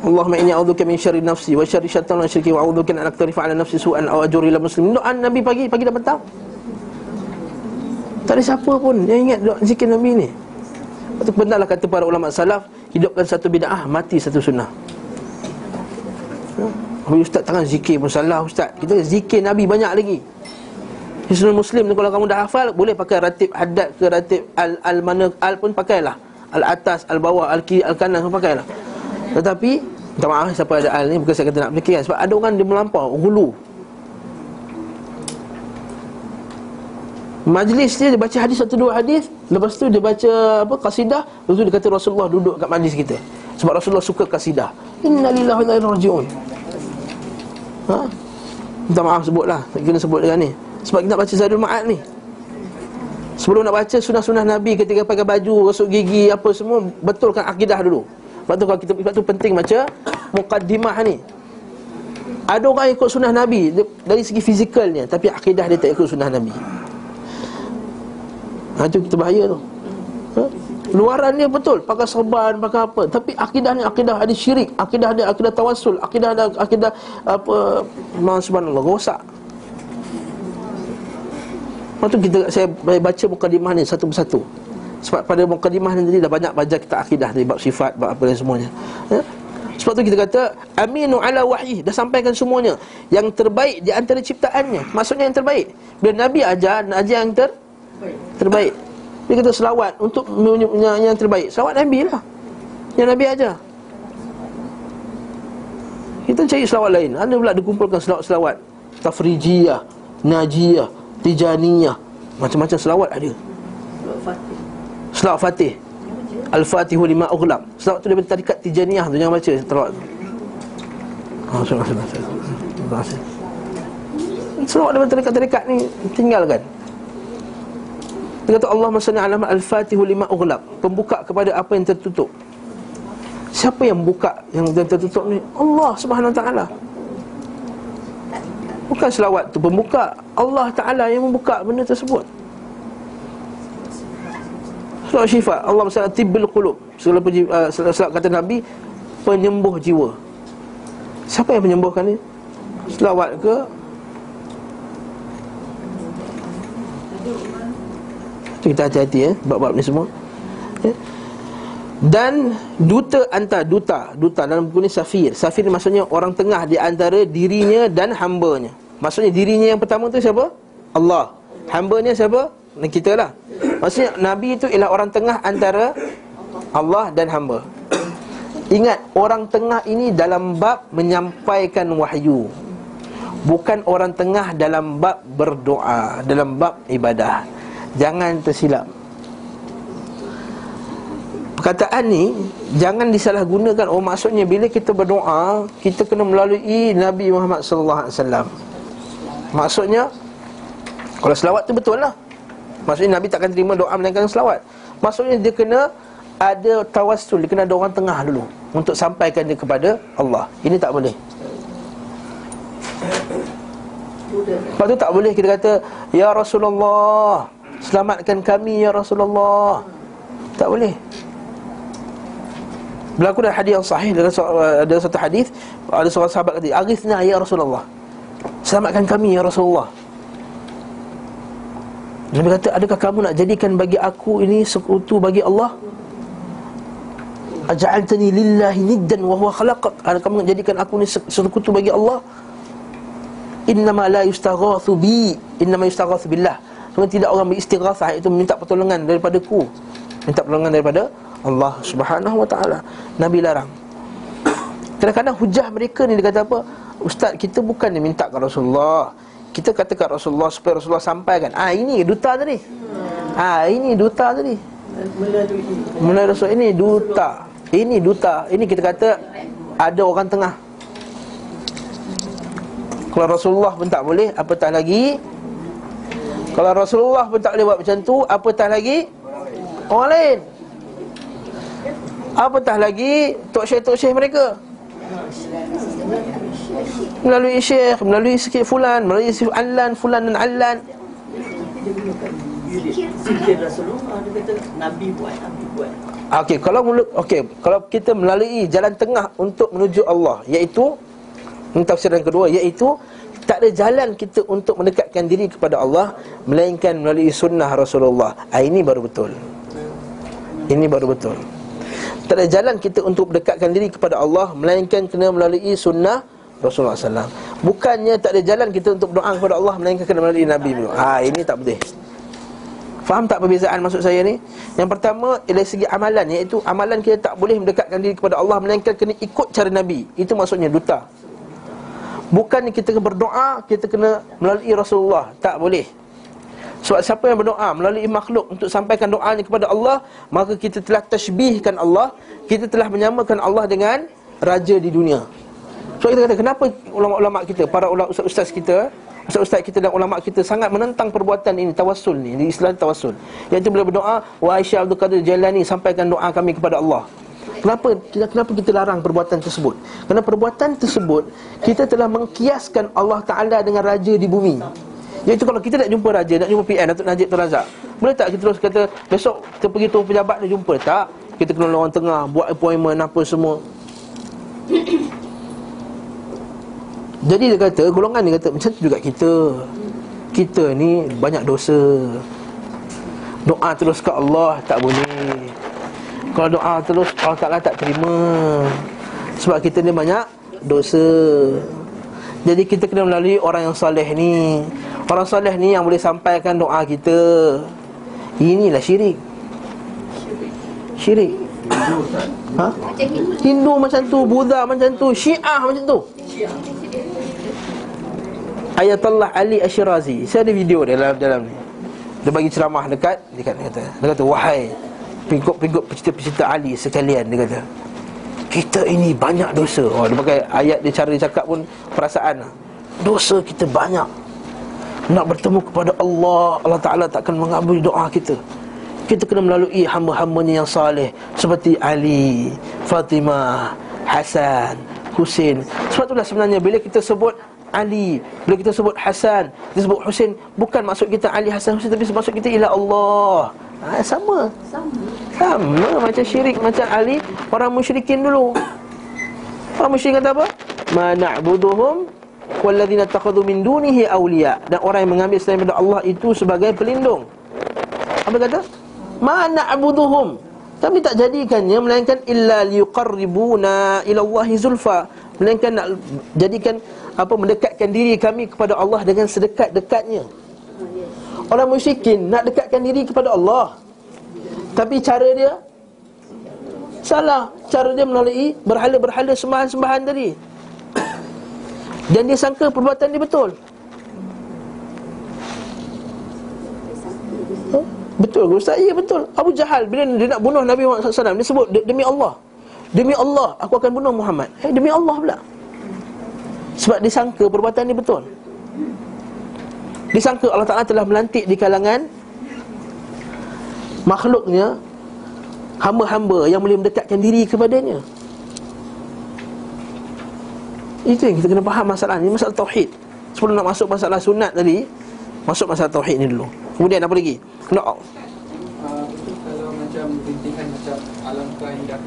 Allahumma inni a'udzuka min syarri nafsi wa syarri syaitan wa syirki wa a'udzuka an aktarifa ala nafsi su'an aw ajuri ila muslim. Doa Nabi pagi pagi dan petang. Tak ada siapa pun yang ingat doa zikir Nabi ni. Itu benarlah kata para ulama salaf, hidupkan satu bid'ah, mati satu sunnah. Oh, ustaz tangan zikir pun salah ustaz. Kita zikir Nabi banyak lagi. Hisnul Muslim ni kalau kamu dah hafal boleh pakai ratib haddad ke ratib al al mana al pun pakailah. Al atas, al bawah, al kiri, al kanan pun pakailah. Tetapi minta maaf siapa ada al ni bukan saya kata nak fikirkan sebab ada orang dia melampau hulu. Majlis dia, dia baca hadis satu dua hadis Lepas tu dia baca apa kasidah Lepas tu dia kata Rasulullah duduk kat majlis kita. Sebab Rasulullah suka kasidah Innalillahi wa inna raji'un. Ha? Minta maaf sebutlah Tak kena sebut dengan ni. Sebab kita baca Zadul Ma'ad ni. Sebelum nak baca sunah-sunah Nabi ketika pakai baju, rasuk gigi, apa semua Betulkan akidah dulu Sebab tu kalau kita sebab tu penting baca Muqaddimah ni. Ada orang ikut sunnah Nabi Dari segi fizikalnya Tapi akidah dia tak ikut sunnah Nabi. Ha tu kita bahaya tu. Ha? Luaran dia betul Pakai serban, pakai apa. Tapi akidah ni akidah ada syirik Akidah dia akidah tawasul Akidah ada akidah apa Subhanallah, rosak. Lepas tu kita saya baca mukadimah ni satu persatu. Sebab pada mukadimah tadi dah banyak baca kita akidah dari bab sifat, bab apa dan semuanya. Ya? Sebab tu kita kata aminu ala wahyi dah sampaikan semuanya yang terbaik di antara ciptaannya. Maksudnya yang terbaik. Bila Nabi ajar, ajar yang ter terbaik. Dia kata selawat untuk yang terbaik. Selawat Nabi lah. Yang Nabi ajar. Kita cari selawat lain. Ada pula dikumpulkan selawat-selawat. Tafrijiyah, Najiyah, Tijaniyah Macam-macam selawat ada Selawat Fatih Al-Fatihu lima ughlam Selawat tu daripada tarikat Tijaniyah tu Jangan baca. Selawat tu selawat, daripada tarikat-tarikat ni Tinggalkan. Dia kata Allah masani alamat al-fatihu lima ughlam Pembuka kepada apa yang tertutup. Siapa yang buka yang tertutup ni? Allah subhanahu wa ta'ala. Bukan selawat tu pembuka. Allah Ta'ala yang membuka benda tersebut Selawat syifa Allah SWT tibbil qulub Segala puji, uh, kata Nabi Penyembuh jiwa Siapa yang menyembuhkan ni? Selawat ke? Kita hati-hati ya Bab-bab ni semua ya? Dan duta antara duta Duta dalam buku ni Safir Safir maksudnya orang tengah di antara dirinya dan hambanya Maksudnya dirinya yang pertama tu siapa? Allah Hambanya siapa? Kita lah Maksudnya Nabi itu ialah orang tengah antara Allah dan hamba Ingat orang tengah ini dalam bab menyampaikan wahyu Bukan orang tengah dalam bab berdoa Dalam bab ibadah Jangan tersilap Perkataan ni jangan disalahgunakan. Oh maksudnya bila kita berdoa, kita kena melalui Nabi Muhammad wasallam. Maksudnya kalau selawat tu betul lah. Maksudnya Nabi takkan terima doa melainkan selawat. Maksudnya dia kena ada tawassul, dia kena ada orang tengah dulu untuk sampaikan dia kepada Allah. Ini tak boleh. Lepas tu tak boleh kita kata Ya Rasulullah Selamatkan kami Ya Rasulullah Tak boleh Berlaku dalam hadis yang sahih dalam ada satu hadis ada seorang sahabat kata, "Aghithna ya Rasulullah." Selamatkan kami ya Rasulullah. Nabi kata, "Adakah kamu nak jadikan bagi aku ini sekutu bagi Allah?" Aj'altani lillahi niddan wa huwa khalaqak. Adakah kamu nak jadikan aku ini sekutu bagi Allah? Innama la yustaghathu bi, innama yustaghathu billah. Sebenarnya tidak orang beristighathah itu minta pertolongan daripada ku. Minta pertolongan daripada Allah Subhanahu wa taala. Nabi larang. Kadang-kadang hujah mereka ni dia kata apa? Ustaz, kita bukan ni minta ke Rasulullah. Kita kata kat Rasulullah supaya Rasulullah sampaikan. Ah ini duta tadi. Ah ini duta tadi. Melalui Rasul ini duta. Ini duta. Ini kita kata ada orang tengah. Kalau Rasulullah pun tak boleh, apatah lagi Kalau Rasulullah pun tak boleh buat macam tu, apatah lagi Orang lain Apatah lagi Tok Syekh-Tok Syekh mereka Melalui Syekh Melalui sikit fulan Melalui sikit Alan Fulan dan Alan Okey, kalau okey, kalau kita melalui jalan tengah untuk menuju Allah iaitu tafsiran kedua iaitu tak ada jalan kita untuk mendekatkan diri kepada Allah melainkan melalui sunnah Rasulullah. Ah, ini baru betul. Ini baru betul. Tak ada jalan kita untuk mendekatkan diri kepada Allah Melainkan kena melalui sunnah Rasulullah SAW Bukannya tak ada jalan kita untuk berdoa kepada Allah Melainkan kena melalui Nabi Ha, ini tak boleh. Faham tak perbezaan maksud saya ni? Yang pertama dari segi amalan Iaitu amalan kita tak boleh mendekatkan diri kepada Allah Melainkan kena ikut cara Nabi. Itu maksudnya duta. Bukan kita berdoa Kita kena melalui Rasulullah. Tak boleh. Sebab siapa yang berdoa? Melalui makhluk. Untuk sampaikan doanya kepada Allah Maka kita telah tashbihkan Allah Kita telah menyamakan Allah dengan Raja di dunia So kita kata kenapa ulama-ulama kita Para ulama ustaz-ustaz kita Ustaz-ustaz kita dan ulama kita sangat menentang perbuatan ini Tawassul ni, di Islam tawassul. Iaitu bila berdoa Wa Aisyah Abdul Qadir Jalani Sampaikan doa kami kepada Allah. Kenapa? Kita kenapa kita larang perbuatan tersebut? Kerana perbuatan tersebut kita telah mengkiaskan Allah Taala dengan raja di bumi. Iaitu kalau kita nak jumpa raja, nak jumpa PN Datuk Najib Tun Razak Boleh tak kita terus kata Besok kita pergi tu pejabat nak jumpa? Tak. Kita kena orang tengah Buat appointment apa semua Jadi dia kata Golongan dia kata Macam tu juga kita. Kita ni banyak dosa. Doa terus ke Allah Tak boleh. Kalau doa terus Allah Ta'ala tak terima. Sebab kita ni banyak Dosa. Jadi kita kena melalui orang yang soleh ni. Orang soleh ni yang boleh sampaikan doa kita. Inilah syirik. Syirik. Ha? Hindu macam tu, Buddha macam tu, Syiah macam tu Ayatullah Ali Ashirazi. Saya ada video dia dalam dalam ni. Dia bagi ceramah dekat Dia kata, dia kata, Wahai Pengikut-pengikut pecinta-pecinta Ali sekalian Dia kata. Kita ini banyak dosa. Oh dia pakai ayat dia cara dia cakap pun Perasaan Dosa kita banyak. Nak bertemu kepada Allah Allah Ta'ala takkan mengabuli doa kita. Kita kena melalui hamba-hambanya yang saleh Seperti Ali, Fatimah, Hasan, Husin Sebab itulah sebenarnya bila kita sebut Ali Bila kita sebut Hasan Kita sebut Husin Bukan maksud kita Ali, Hasan, Husin Tapi maksud kita ialah Allah ha, Sama Sama Sama macam syirik Macam Ali Orang musyrikin dulu Orang musyrikin kata apa? Ma na'buduhum walladzina takhadhu min dunihi awliya dan orang yang mengambil selain daripada Allah itu sebagai pelindung. Apa kata? Ma na'buduhum. Kami tak jadikannya melainkan illa liqarribuna ila Allah zulfa. Melainkan nak jadikan apa mendekatkan diri kami kepada Allah dengan sedekat-dekatnya. Orang musyrikin nak dekatkan diri kepada Allah. Tapi cara dia salah. Cara dia melalui berhala-berhala sembahan-sembahan tadi. Dan dia sangka perbuatan dia betul Betul ke Ustaz? Ya betul. Abu Jahal bila dia nak bunuh Nabi Muhammad SAW Dia sebut demi Allah. Demi Allah aku akan bunuh Muhammad. Eh demi Allah pula. Sebab dia sangka perbuatan dia betul. Dia sangka Allah Ta'ala telah melantik di kalangan Makhluknya Hamba-hamba yang boleh mendekatkan diri kepadanya. Itu yang kita kena faham masalah ni Masalah Tauhid. Sebelum nak masuk masalah sunat tadi Masuk masalah Tauhid ni dulu Kemudian apa lagi? Kena uh, Kalau macam bintik macam alangkah indah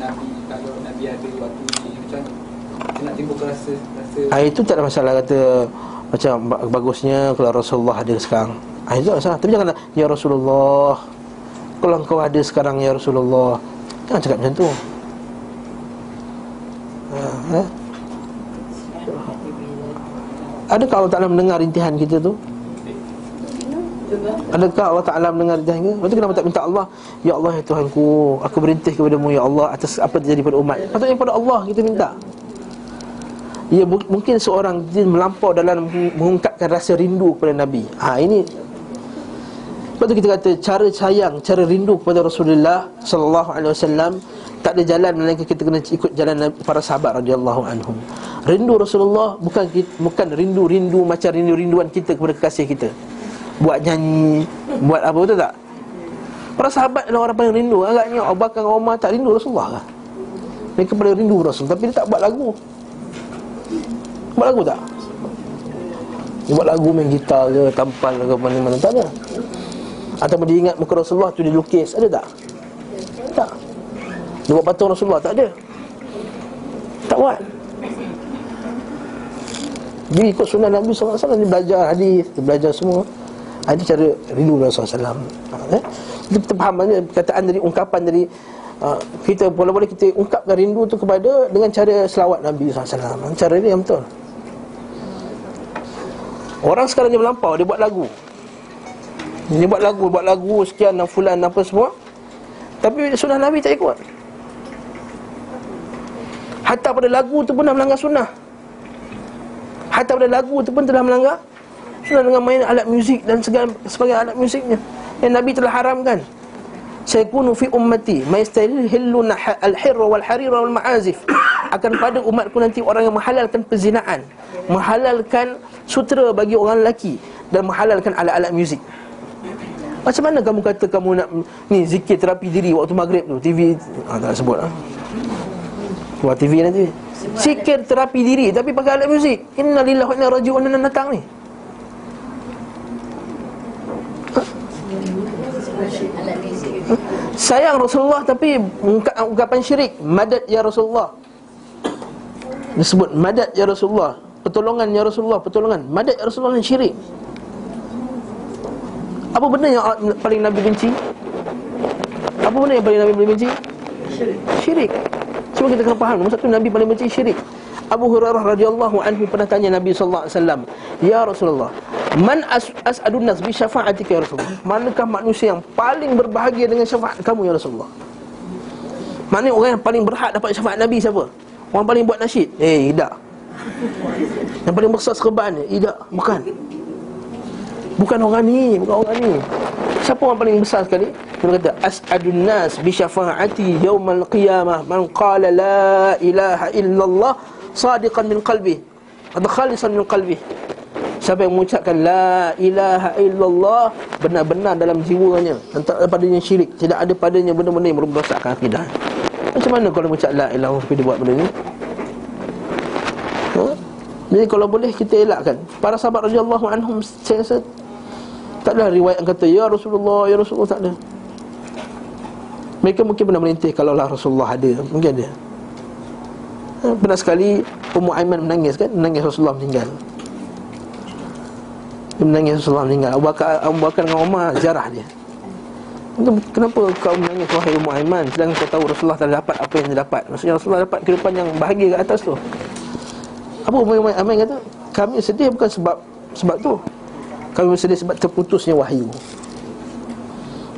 Nabi kalau Nabi ada waktu ni macam nak timbul rasa rasa Ah itu tak ada masalah kata macam ba- bagusnya kalau Rasulullah ada sekarang. Ah itu tak masalah. Tapi jangan ya Rasulullah. Kalau engkau ada sekarang ya Rasulullah. Jangan cakap macam tu. Ah, eh? Adakah Allah Ta'ala mendengar rintihan kita tu? Adakah Allah Ta'ala mendengar rintihan kita? Lepas tu kenapa tak minta Allah Ya Allah ya Tuhanku Aku berintih kepadamu ya Allah Atas apa terjadi pada umat Patutnya pada Allah kita minta Ya mungkin seorang dia melampau dalam mengungkapkan rasa rindu kepada Nabi. Ha ini Sebab tu kita kata cara sayang, cara rindu kepada Rasulullah sallallahu alaihi wasallam tak ada jalan melainkan kita kena ikut jalan para sahabat radhiyallahu anhum. Rindu Rasulullah bukan bukan rindu-rindu macam rindu-rinduan kita kepada kekasih kita. Buat nyanyi, buat apa betul tak? Para sahabat adalah orang paling rindu Agaknya Abu Bakar dan Umar tak rindu Rasulullah kan? Mereka paling rindu Rasul Tapi dia tak buat lagu Buat lagu tak? Dia buat lagu main gitar ke Tampal ke mana-mana Tak ada Ataupun dia ingat muka Rasulullah tu dia lukis Ada tak? Tak Dia buat patung Rasulullah Tak ada Tak buat Dia ikut sunnah Nabi SAW Dia belajar hadis Dia belajar semua Itu cara rindu Rasulullah SAW ha, eh? Kita, faham maknanya perkataan dari ungkapan dari uh, Kita boleh-boleh kita ungkapkan rindu tu kepada Dengan cara selawat Nabi SAW Cara ini yang betul? Orang sekarang dia melampau Dia buat lagu. Dia buat lagu Buat lagu sekian dan fulan apa semua. Tapi sunnah Nabi tak ikut. Hatta pada lagu tu pun dah melanggar sunnah. Hatta pada lagu tu pun telah melanggar Sunnah dengan main alat muzik dan segala sebagai alat musiknya. Yang Nabi telah haramkan. Sayakunu fi ummati Maistahilluna al-hirra wal-harira wal-ma'azif. Akan pada umatku nanti orang yang menghalalkan perzinaan Menghalalkan sutera bagi orang lelaki. Dan menghalalkan alat-alat muzik. Macam mana kamu kata kamu nak Ni zikir terapi diri waktu maghrib tu? TV ah, Tak sebut lah. Buat TV nanti. Zikir terapi diri tapi pakai alat muzik. Inna lillahi wa inna raji'un. Datang ni Sayang Rasulullah tapi ungkap, ungkapan syirik. Madad ya Rasulullah. Disebut madad ya Rasulullah. Pertolongan ya Rasulullah Pertolongan. Madad ya Rasulullah dan syirik. Apa benda yang paling Nabi benci? Apa benda yang paling Nabi benci? Syirik. Syirik. Cuma kita kena faham Nombor satu Nabi paling benci syirik Abu Hurairah radhiyallahu anhu pernah tanya Nabi sallallahu alaihi wasallam, "Ya Rasulullah, man as as'adun nas bi syafa'atika ya Rasulullah? Manakah manusia yang paling berbahagia dengan syafaat kamu ya Rasulullah?" Maknanya orang yang paling berhak dapat syafaat Nabi siapa? Orang paling buat nasyid? Eh, tidak. Yang paling besar serban ni? Tidak, bukan. Bukan orang ni, bukan orang ni. Siapa orang paling besar sekali? Dia kata as'adun nas bi syafa'ati yaumal qiyamah man qala la ilaha illallah sadiqan min qalbi atau khalisan min qalbi. Siapa yang mengucapkan la ilaha illallah benar-benar dalam jiwanya dan tak ada padanya syirik, tidak ada padanya benda-benda yang merosakkan akidah. Macam mana kalau mengucap la ilaha tapi dia buat benda ni? Ha? Jadi kalau boleh kita elakkan Para sahabat radhiyallahu anhum Saya Tak ada riwayat yang kata Ya Rasulullah, Ya Rasulullah Tak ada Mereka mungkin pernah merintih Kalau lah Rasulullah ada Mungkin ha, Pernah sekali Ummu Aiman menangis kan? Menangis Rasulullah meninggal. Dia menangis Rasulullah meninggal. Abu Bakar, Abu Bakar dengan Umar Ziarah dia. Kenapa kau menangis wahai Ummu Aiman? Sedangkan kau tahu Rasulullah telah dapat apa yang dia dapat. Maksudnya Rasulullah dapat kehidupan yang bahagia ke atas tu. Apa Ummu Aiman kata? Kami sedih bukan sebab sebab tu. Kami sedih sebab terputusnya wahyu.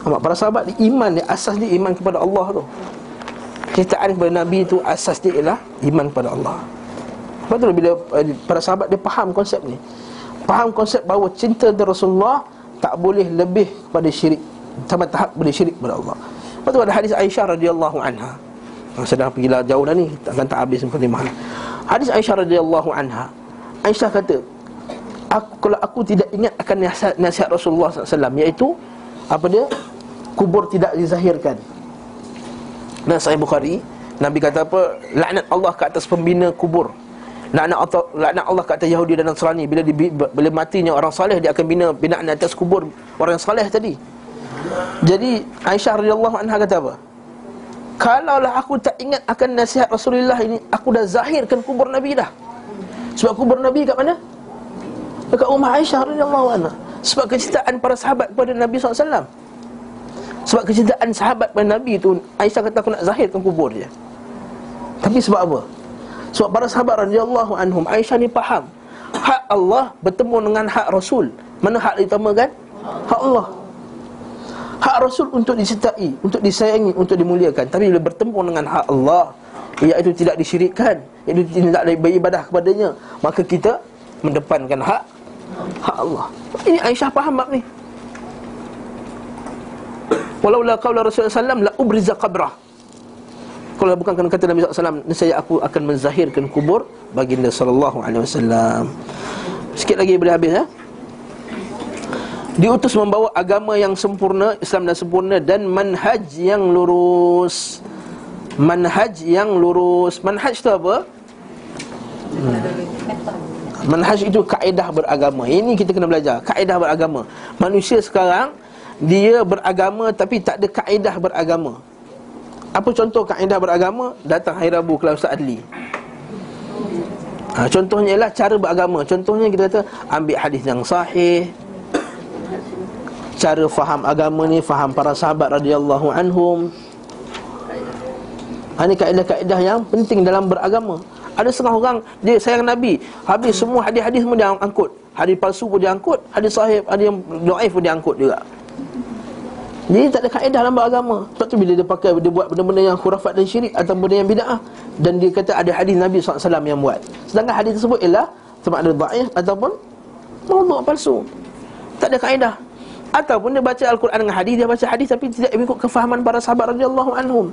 Amat para sahabat iman dia asas dia iman kepada Allah tu Ceritaan kepada Nabi tu asas dia ialah iman kepada Allah. Lepas tu bila eh, para sahabat dia faham konsep ni. Faham konsep bahawa cinta dari Rasulullah Tak boleh lebih kepada syirik Sampai tahap boleh syirik kepada Allah. Lepas tu ada hadis Aisyah radhiyallahu anha. Yang sedang pergi lah jauh dah ni Takkan tak habis mukadimah Hadis Aisyah radhiyallahu anha. Aisyah kata aku, Kalau aku tidak ingat akan nasihat, nasihat Rasulullah SAW Iaitu Apa dia? Kubur tidak dizahirkan Dan Sahih Bukhari Nabi kata apa? Laknat Allah ke atas pembina kubur Laknat Allah, laknat Allah ke atas Yahudi dan Nasrani Bila, di, bila matinya orang saleh Dia akan bina binaan atas kubur Orang yang saleh tadi Jadi Aisyah radhiyallahu anha kata apa? Kalaulah aku tak ingat akan nasihat Rasulullah ini Aku dah zahirkan kubur Nabi dah Sebab kubur Nabi kat mana? Dekat rumah Aisyah radhiyallahu anha Sebab kecintaan para sahabat kepada Nabi SAW Sebab kecintaan sahabat kepada Nabi tu Aisyah kata aku nak zahirkan kubur dia. Tapi sebab apa? Sebab para sahabat radhiyallahu anhum Aisyah ni faham Hak Allah bertemu dengan hak Rasul. Mana hak ditamakan? Hak Allah. Hak Rasul untuk dicintai, untuk disayangi, untuk dimuliakan. Tapi bila bertemu dengan hak Allah Iaitu tidak disyirikkan Iaitu tidak beribadah kepadanya Maka kita mendepankan hak Hak Allah. Ini Aisyah faham bab ni Walau la qawla Rasulullah SAW La ubriza qabrah Kalau bukan kerana kata Nabi SAW Saya aku akan menzahirkan kubur Baginda SAW Sikit lagi boleh habis ya diutus membawa agama yang sempurna, Islam dan sempurna dan manhaj yang lurus. Manhaj yang lurus. Manhaj itu apa? Hmm. Manhaj itu kaedah beragama. Ini kita kena belajar, kaedah beragama. Manusia sekarang dia beragama tapi tak ada kaedah beragama. Apa contoh kaedah beragama? Datang hari Rabu kelas Ustaz Adli. Ha, contohnya ialah cara beragama. Contohnya kita kata ambil hadis yang sahih, cara faham agama ni faham para sahabat radhiyallahu anhum ha, ini kaedah-kaedah yang penting dalam beragama ada setengah orang dia sayang nabi habis semua hadis-hadis pun dia angkut hadis palsu pun dia angkut hadis sahih hadis yang dhaif pun dia angkut juga jadi tak ada kaedah dalam beragama. Sebab tu bila dia pakai Dia buat benda-benda yang khurafat dan syirik Atau benda yang bida'ah Dan dia kata ada hadis Nabi SAW yang buat. Sedangkan hadis tersebut ialah Sama ada da'if Ataupun Maudhu' palsu. Tak ada kaedah. Ataupun dia baca Al-Quran dengan hadis Dia baca hadis tapi tidak mengikut kefahaman para sahabat radhiyallahu anhum.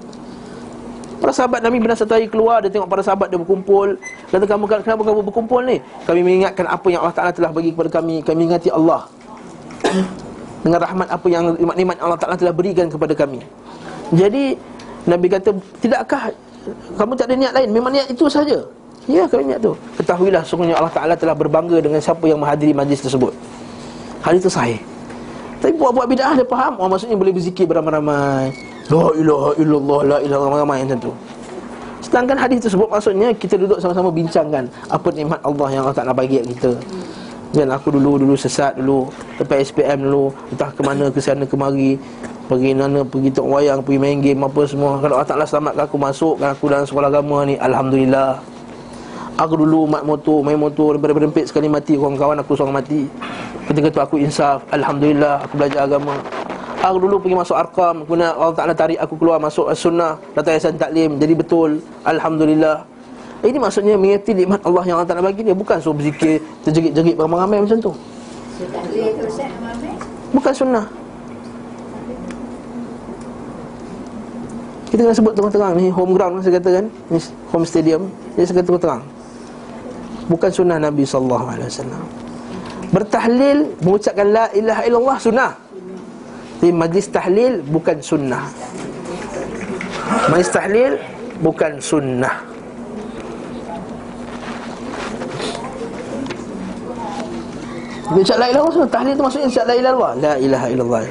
Para sahabat Nabi benar satu hari keluar Dia tengok para sahabat dia berkumpul. Kata kamu kenapa kamu berkumpul ni? Kami mengingatkan apa yang Allah Ta'ala telah bagi kepada kami. Kami mengingati Allah Dengan rahmat apa yang nikmat Allah Ta'ala telah berikan kepada kami. Jadi Nabi kata Tidakkah kamu tak ada niat lain? Memang niat itu saja. Ya kami niat tu. Ketahuilah sungguhnya Allah Ta'ala telah berbangga Dengan siapa yang menghadiri majlis tersebut. Hadis itu sahih. Tapi buat-buat bid'ah dia faham. Oh maksudnya boleh berzikir beramai-ramai. La ilaha illallah La ilaha ramai-ramai macam tu. Sedangkan hadis tersebut maksudnya Kita duduk sama-sama bincangkan Apa nikmat Allah yang Allah tak nak bagi kita Dan aku dulu dulu sesat dulu Lepas SPM dulu Entah ke mana ke sana kemari Pergi mana pergi tok wayang Pergi main game apa semua. Kalau Allah Ta'ala selamatkan aku masuk aku dalam sekolah agama ni Alhamdulillah. Aku dulu mat motor, main motor berempit sekali mati Kawan-kawan aku seorang mati. Ketika tu aku insaf Alhamdulillah aku belajar agama. Aku dulu pergi masuk arkam Kemudian Allah Ta'ala tarik aku keluar masuk sunnah Datang yayasan taklim. Jadi betul Alhamdulillah Ini maksudnya mengerti nikmat Allah yang Allah Ta'ala bagi dia Bukan suruh berzikir Terjerit-jerit ramai-ramai macam tu Bukan sunnah Kita kena sebut terang-terang ni Home ground saya kata kan Ni home stadium Jadi saya kata terang-terang bukan sunnah Nabi wasallam. Bertahlil mengucapkan la ilaha illallah sunnah. Tapi majlis tahlil bukan sunnah. Majlis tahlil bukan sunnah. Ucap la ilaha illallah tahlil itu maksudnya ucap la ilaha illallah. La ilaha illallah.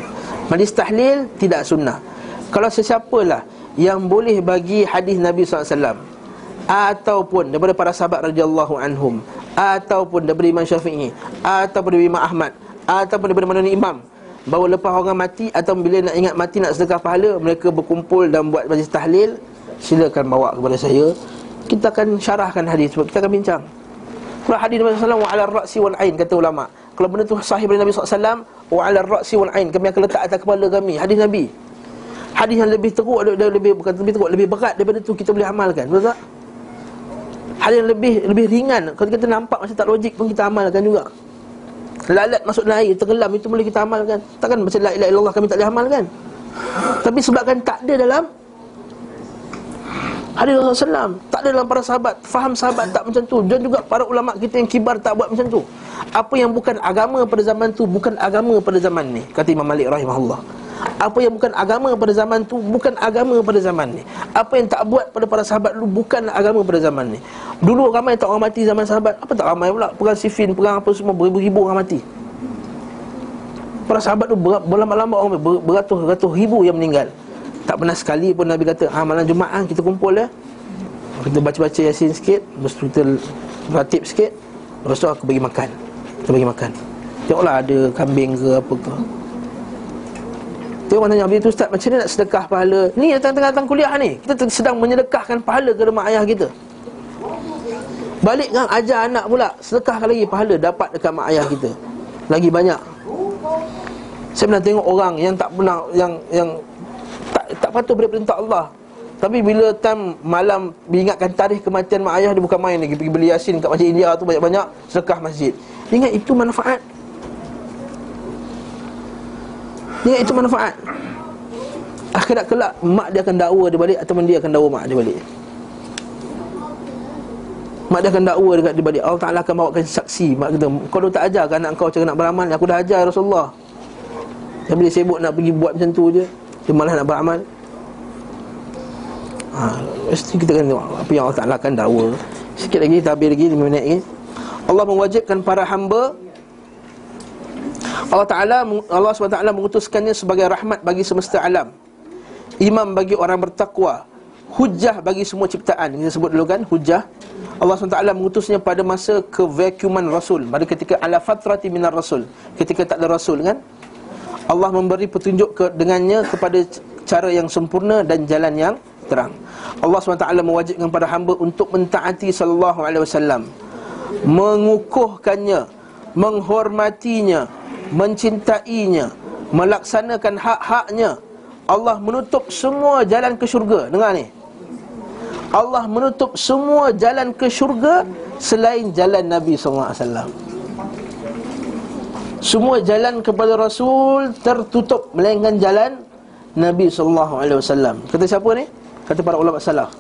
Majlis tahlil tidak sunnah. Kalau sesiapalah yang boleh bagi hadis Nabi wasallam ataupun daripada para sahabat radhiyallahu anhum ataupun daripada Imam Syafi'i ataupun daripada Imam Ahmad ataupun daripada mana imam bahawa lepas orang mati atau bila nak ingat mati nak sedekah pahala mereka berkumpul dan buat majlis tahlil silakan bawa kepada saya kita akan syarahkan hadis kita akan bincang kalau hadis Nabi sallallahu wa ra'si wal ain kata ulama kalau benda tu sahih dari Nabi SAW wa ala ra'si wal ain kami akan letak atas kepala kami. Hadis Nabi. Hadis yang lebih teruk lebih bukan lebih teruk lebih berat daripada tu kita boleh amalkan. Betul tak? Hal yang lebih lebih ringan. Kalau kita nampak macam tak logik pun kita amalkan juga. Lalat masuk dalam air, tenggelam itu boleh kita amalkan. Takkan macam la ilaha illallah kami tak boleh amalkan. Tapi sebabkan tak ada dalam Hadis Rasulullah SAW Tak ada dalam para sahabat Faham sahabat tak macam tu. Dan juga para ulama kita yang kibar tak buat macam tu. Apa yang bukan agama pada zaman tu Bukan agama pada zaman ni Kata Imam Malik rahimahullah. Apa yang bukan agama pada zaman tu Bukan agama pada zaman ni. Apa yang tak buat pada para sahabat dulu Bukan agama pada zaman ni. Dulu ramai tak orang mati zaman sahabat. Apa tak ramai pula? Perang sifin, perang apa semua Beribu-ribu orang mati. Para sahabat tu berlama-lama orang Beratus-ratus ribu yang meninggal Tak pernah sekali pun Nabi kata ha, Malam Jumaat kita kumpul ya Kita baca-baca Yasin sikit kita ratib sikit. Lepas tu aku bagi makan. Kita bagi makan. Tengoklah ada kambing ke apa ke. Tengok mana Nabi tu Ustaz Macam mana nak sedekah pahala? Ni datang tengah datang kuliah ni. Kita sedang menyedekahkan pahala ke rumah ayah kita. Balik kan ajar anak pula Sedekahkan lagi pahala dapat dekat mak ayah kita. Lagi banyak. Saya pernah tengok orang yang tak pernah Yang yang tak, patuh pada perintah Allah. Tapi bila time malam Diingatkan tarikh kematian mak ayah Dia bukan main lagi. Pergi beli yasin kat masjid India tu banyak-banyak Sedekah masjid. Ingat itu manfaat? Ingat itu manfaat? Akhirat kelak Mak dia akan dakwa dia balik Ataupun dia akan dakwa mak dia balik? Mak dia akan dakwa dekat dia balik. Allah Ta'ala akan bawakan saksi. Mak kata Kau dah tak ajar kan anak kau cara nak beramal? Aku dah ajar Rasulullah. Tapi dia sibuk nak pergi buat macam tu je Dia malah nak beramal. Ha, Mesti kita kena tengok Apa yang Allah Ta'ala akan dakwa. Sikit lagi, habis lagi 5 minit lagi. Allah mewajibkan para hamba. Allah Ta'ala Allah SWT mengutuskannya sebagai rahmat bagi semesta alam. Imam bagi orang bertakwa. Hujah bagi semua ciptaan. Kita sebut dulu kan, hujah. Allah SWT mengutusnya pada masa kevacuuman Rasul. Pada ketika ala fatrati minar Rasul. Ketika tak ada Rasul kan Allah memberi petunjuk ke, dengannya kepada cara yang sempurna dan jalan yang terang. Allah SWT mewajibkan pada hamba untuk mentaati sallallahu alaihi wasallam mengukuhkannya menghormatinya mencintainya melaksanakan hak-haknya. Allah menutup semua jalan ke syurga. Dengar ni. Allah menutup semua jalan ke syurga selain jalan Nabi SAW. Semua jalan kepada Rasul tertutup melainkan jalan Nabi SAW. Kata siapa ni? Kata para ulama salaf.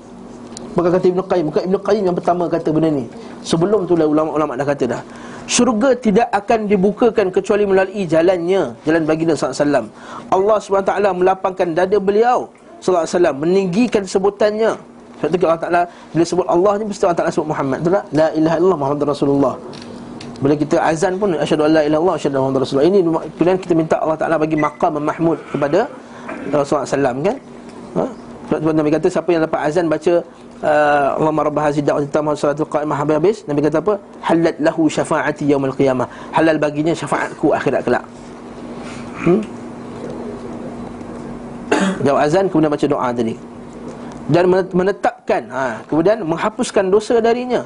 Bukan kata Ibn Qayyim. Bukan Ibn Qayyim yang pertama kata benda ni. Sebelum tu lah ulama-ulama dah kata dah. Syurga tidak akan dibukakan kecuali melalui jalannya. Jalan baginda SAW Allah SWT melapangkan dada beliau SAW Meninggikan sebutannya. Sebab tu Allah Ta'ala Bila sebut Allah ni Mesti Allah Ta'ala sebut Muhammad. Betul tak? La ilaha illallah Muhammad Rasulullah Bila kita azan pun Asyadu an la ilaha illallah Asyadu Muhammad Rasulullah Ini kemudian kita minta Allah Ta'ala bagi maqam mahmud Kepada Rasulullah SAW kan ha? Sebab Nabi kata Siapa yang dapat azan baca uh, Allahumma rabba hazi da'wati tamah Salatul qa'imah habis-habis Nabi kata apa? Halat lahu syafa'ati yawmal qiyamah Halal baginya syafaatku akhirat kelak hmm? Jawab azan kemudian baca doa tadi dan menetapkan ha, kemudian menghapuskan dosa darinya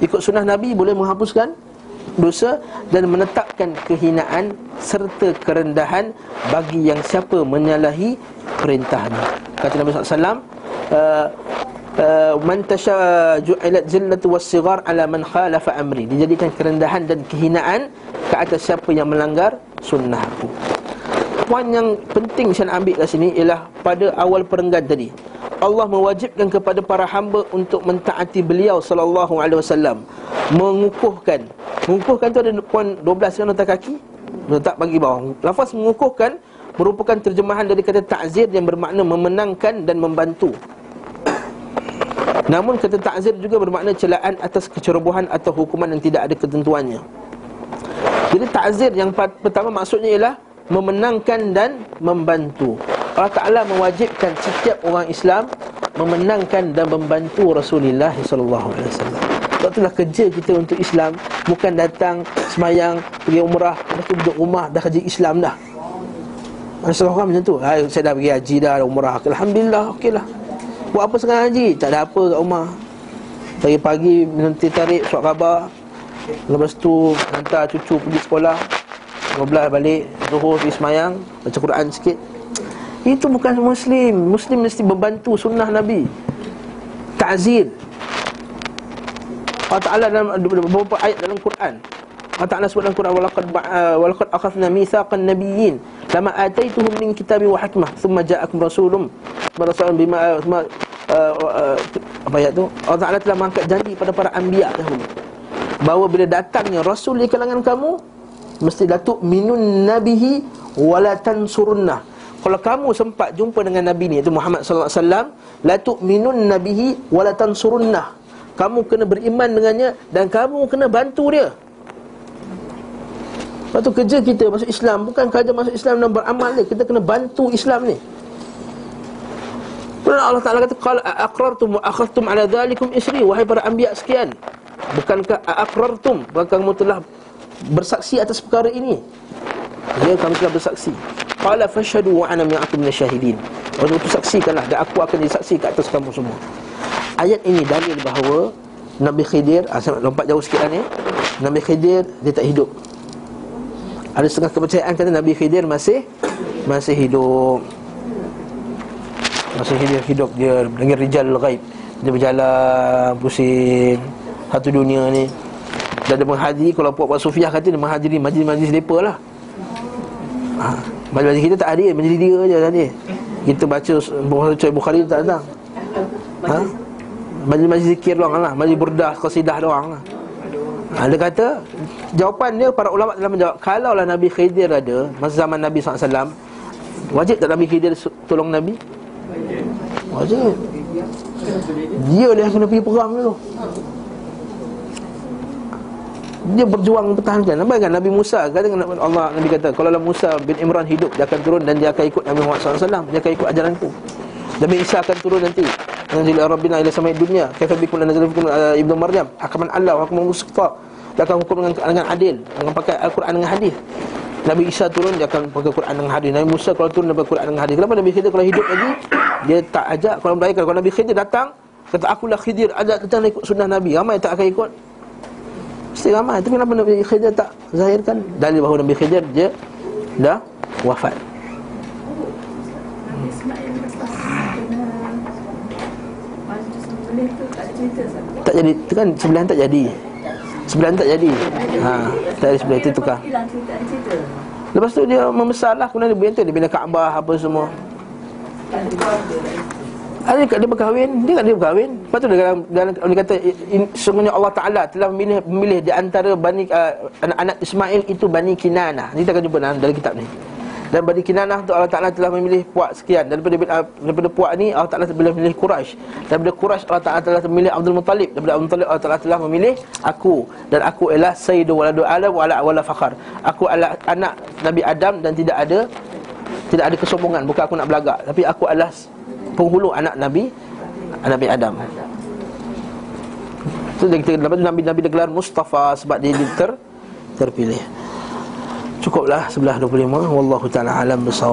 ikut sunnah nabi boleh menghapuskan dosa dan menetapkan kehinaan serta kerendahan bagi yang siapa menyalahi perintahnya. Kata Nabi SAW uh, uh, man tasha ju'ilat zillatu was-sighar ala man khalafa amri. Dijadikan kerendahan dan kehinaan ke atas siapa yang melanggar sunnahku poin yang penting saya nak ambil kat sini ialah pada awal perenggan tadi. Allah mewajibkan kepada para hamba untuk mentaati beliau sallallahu alaihi wasallam. Mengukuhkan. Mengukuhkan tu ada poin 12 kan nota kaki? Letak bagi bawah. Lafaz mengukuhkan merupakan terjemahan dari kata ta'zir yang bermakna memenangkan dan membantu. Namun kata ta'zir juga bermakna celaan atas kecerobohan atau hukuman yang tidak ada ketentuannya. Jadi ta'zir yang pertama maksudnya ialah memenangkan dan membantu. Allah Ta'ala mewajibkan setiap orang Islam Memenangkan dan membantu Rasulullah SAW Sebab itulah kerja kita untuk Islam Bukan datang semayang, pergi umrah Lepas tu duduk rumah, dah kerja Islam dah. Masalah orang macam tu Saya dah pergi haji dah, umrah. Alhamdulillah, okey lah Buat apa sekarang haji? Tak ada apa kat rumah. Pagi-pagi nanti tarik suat khabar. Lepas tu hantar cucu pergi sekolah 15 balik Zuhur pergi semayang Baca Quran sikit. Itu bukan Muslim. Muslim mesti membantu sunnah Nabi. Ta'zir. Allah Ta'ala dalam beberapa ayat dalam Quran. Allah Ta'ala sebut dalam Quran Walakad, uh, walakad akhafna mithaqan nabiyyin Lama ataituhum min kitabi wa hikmah Thumma ja'akum rasulum Rasulun bima uh, uh, Apa ayat tu? Allah Ta'ala telah mengangkat janji pada para anbiya dahulu Bahawa bila datangnya Rasul di kalangan kamu Mesti datuk minun nabihi Walatan surunnah kalau kamu sempat jumpa dengan Nabi ni itu Muhammad sallallahu alaihi wasallam la tu'minun nabihi wa la tansurunnah kamu kena beriman dengannya dan kamu kena bantu dia. Lepas tu kerja kita masuk Islam Bukan kerja masuk Islam dan beramal ni Kita kena bantu Islam ni. Kemudian Allah Ta'ala kata Qala aqrartum wa akhadtum ala dhalikum isri. Wahai para anbiya sekian. Bukankah aqrartum Bukankah kamu telah bersaksi atas perkara ini. Ya kami telah bersaksi. Qala fashhadu wa ana mi'akum minasyahidin Oleh itu saksikanlah Dan aku akan jadi saksi ke atas kamu semua. Ayat ini dalil bahawa Nabi Khidir ah, Saya nak lompat jauh sikit lah ni. Nabi Khidir dia tak hidup. Ada setengah kepercayaan kata Nabi Khidir masih Masih hidup. Masih hidup, hidup dia dengan rijal ghaib Dia berjalan pusing Satu dunia ni Dan dia menghadiri Kalau puak-puak Sufiah kata Dia menghadiri majlis-majlis mereka lah ha. Majlis-majlis kita tak hadir Majlis dia je tadi Kita baca Baca Bukhari tak datang ha? Majlis-majlis zikir doang lah Majlis burdah, qasidah doang lah ha, Dia kata Jawapan dia para ulama telah menjawab Kalaulah Nabi Khidir ada Masa zaman Nabi SAW Wajib tak Nabi Khidir tolong Nabi? Wajib Dia dia kena pergi perang dulu dia berjuang mempertahankan Nampak kan? Nabi Musa kata Allah Nabi kata Kalau Musa bin Imran hidup Dia akan turun dan dia akan ikut Nabi Muhammad SAW Dia akan ikut ajaranku Nabi Isa akan turun nanti. Nanzil Rabbina ila samai dunia. Kaifa bikum dan nazal bikum uh, Ibnu Maryam? Hakaman Allah Hakaman Mustafa. Dia akan hukum dengan, dengan adil. Dengan pakai Al-Quran dengan hadis. Nabi Isa turun Dia akan pakai Quran dengan hadis. Nabi Musa kalau turun Dia pakai Quran dengan hadis. Kenapa Nabi Khidir kalau hidup lagi? Dia tak ajak Kalau melainkan Kalau Nabi Khidir datang Kata akulah Khidir Ajak nak ikut sunnah Nabi. Ramai tak akan ikut Mesti ramai. Tapi kenapa Nabi Khidir tak zahirkan? Dalil bahawa Nabi Khidir dia Dah wafat. Tak jadi Itu kan sebelahan tak jadi. Sebelahan tak jadi. Ha, Tak ada sebelah itu tukar. Lepas tu dia membesar lah Kemudian dia bina Dia bina Kaabah apa semua ada kat dia berkahwin, dia kat dia berkahwin. Lepas tu dalam, dalam dia kata sesungguhnya Allah Taala telah memilih memilih di antara bani uh, anak-anak Ismail itu Bani Kinanah. Kita akan jumpa dalam, dalam kitab ni. Dan Bani Kinanah tu Allah Taala telah memilih puak sekian. Daripada uh, daripada puak ni Allah Taala telah memilih Quraisy. Daripada Quraisy Allah Taala telah memilih Abdul Muttalib. Daripada Abdul Muttalib Allah Taala telah memilih aku dan aku ialah sayyidu waladu Adam wala wala fakhar. Aku adalah anak Nabi Adam dan tidak ada tidak ada kesombongan bukan aku nak belagak tapi aku adalah penghulu anak Nabi Nabi Adam. Tu dia kita tu Nabi Nabi dia gelar Mustafa sebab dia ter, terpilih. Cukuplah sebelah 25 wallahu taala alam bisawab.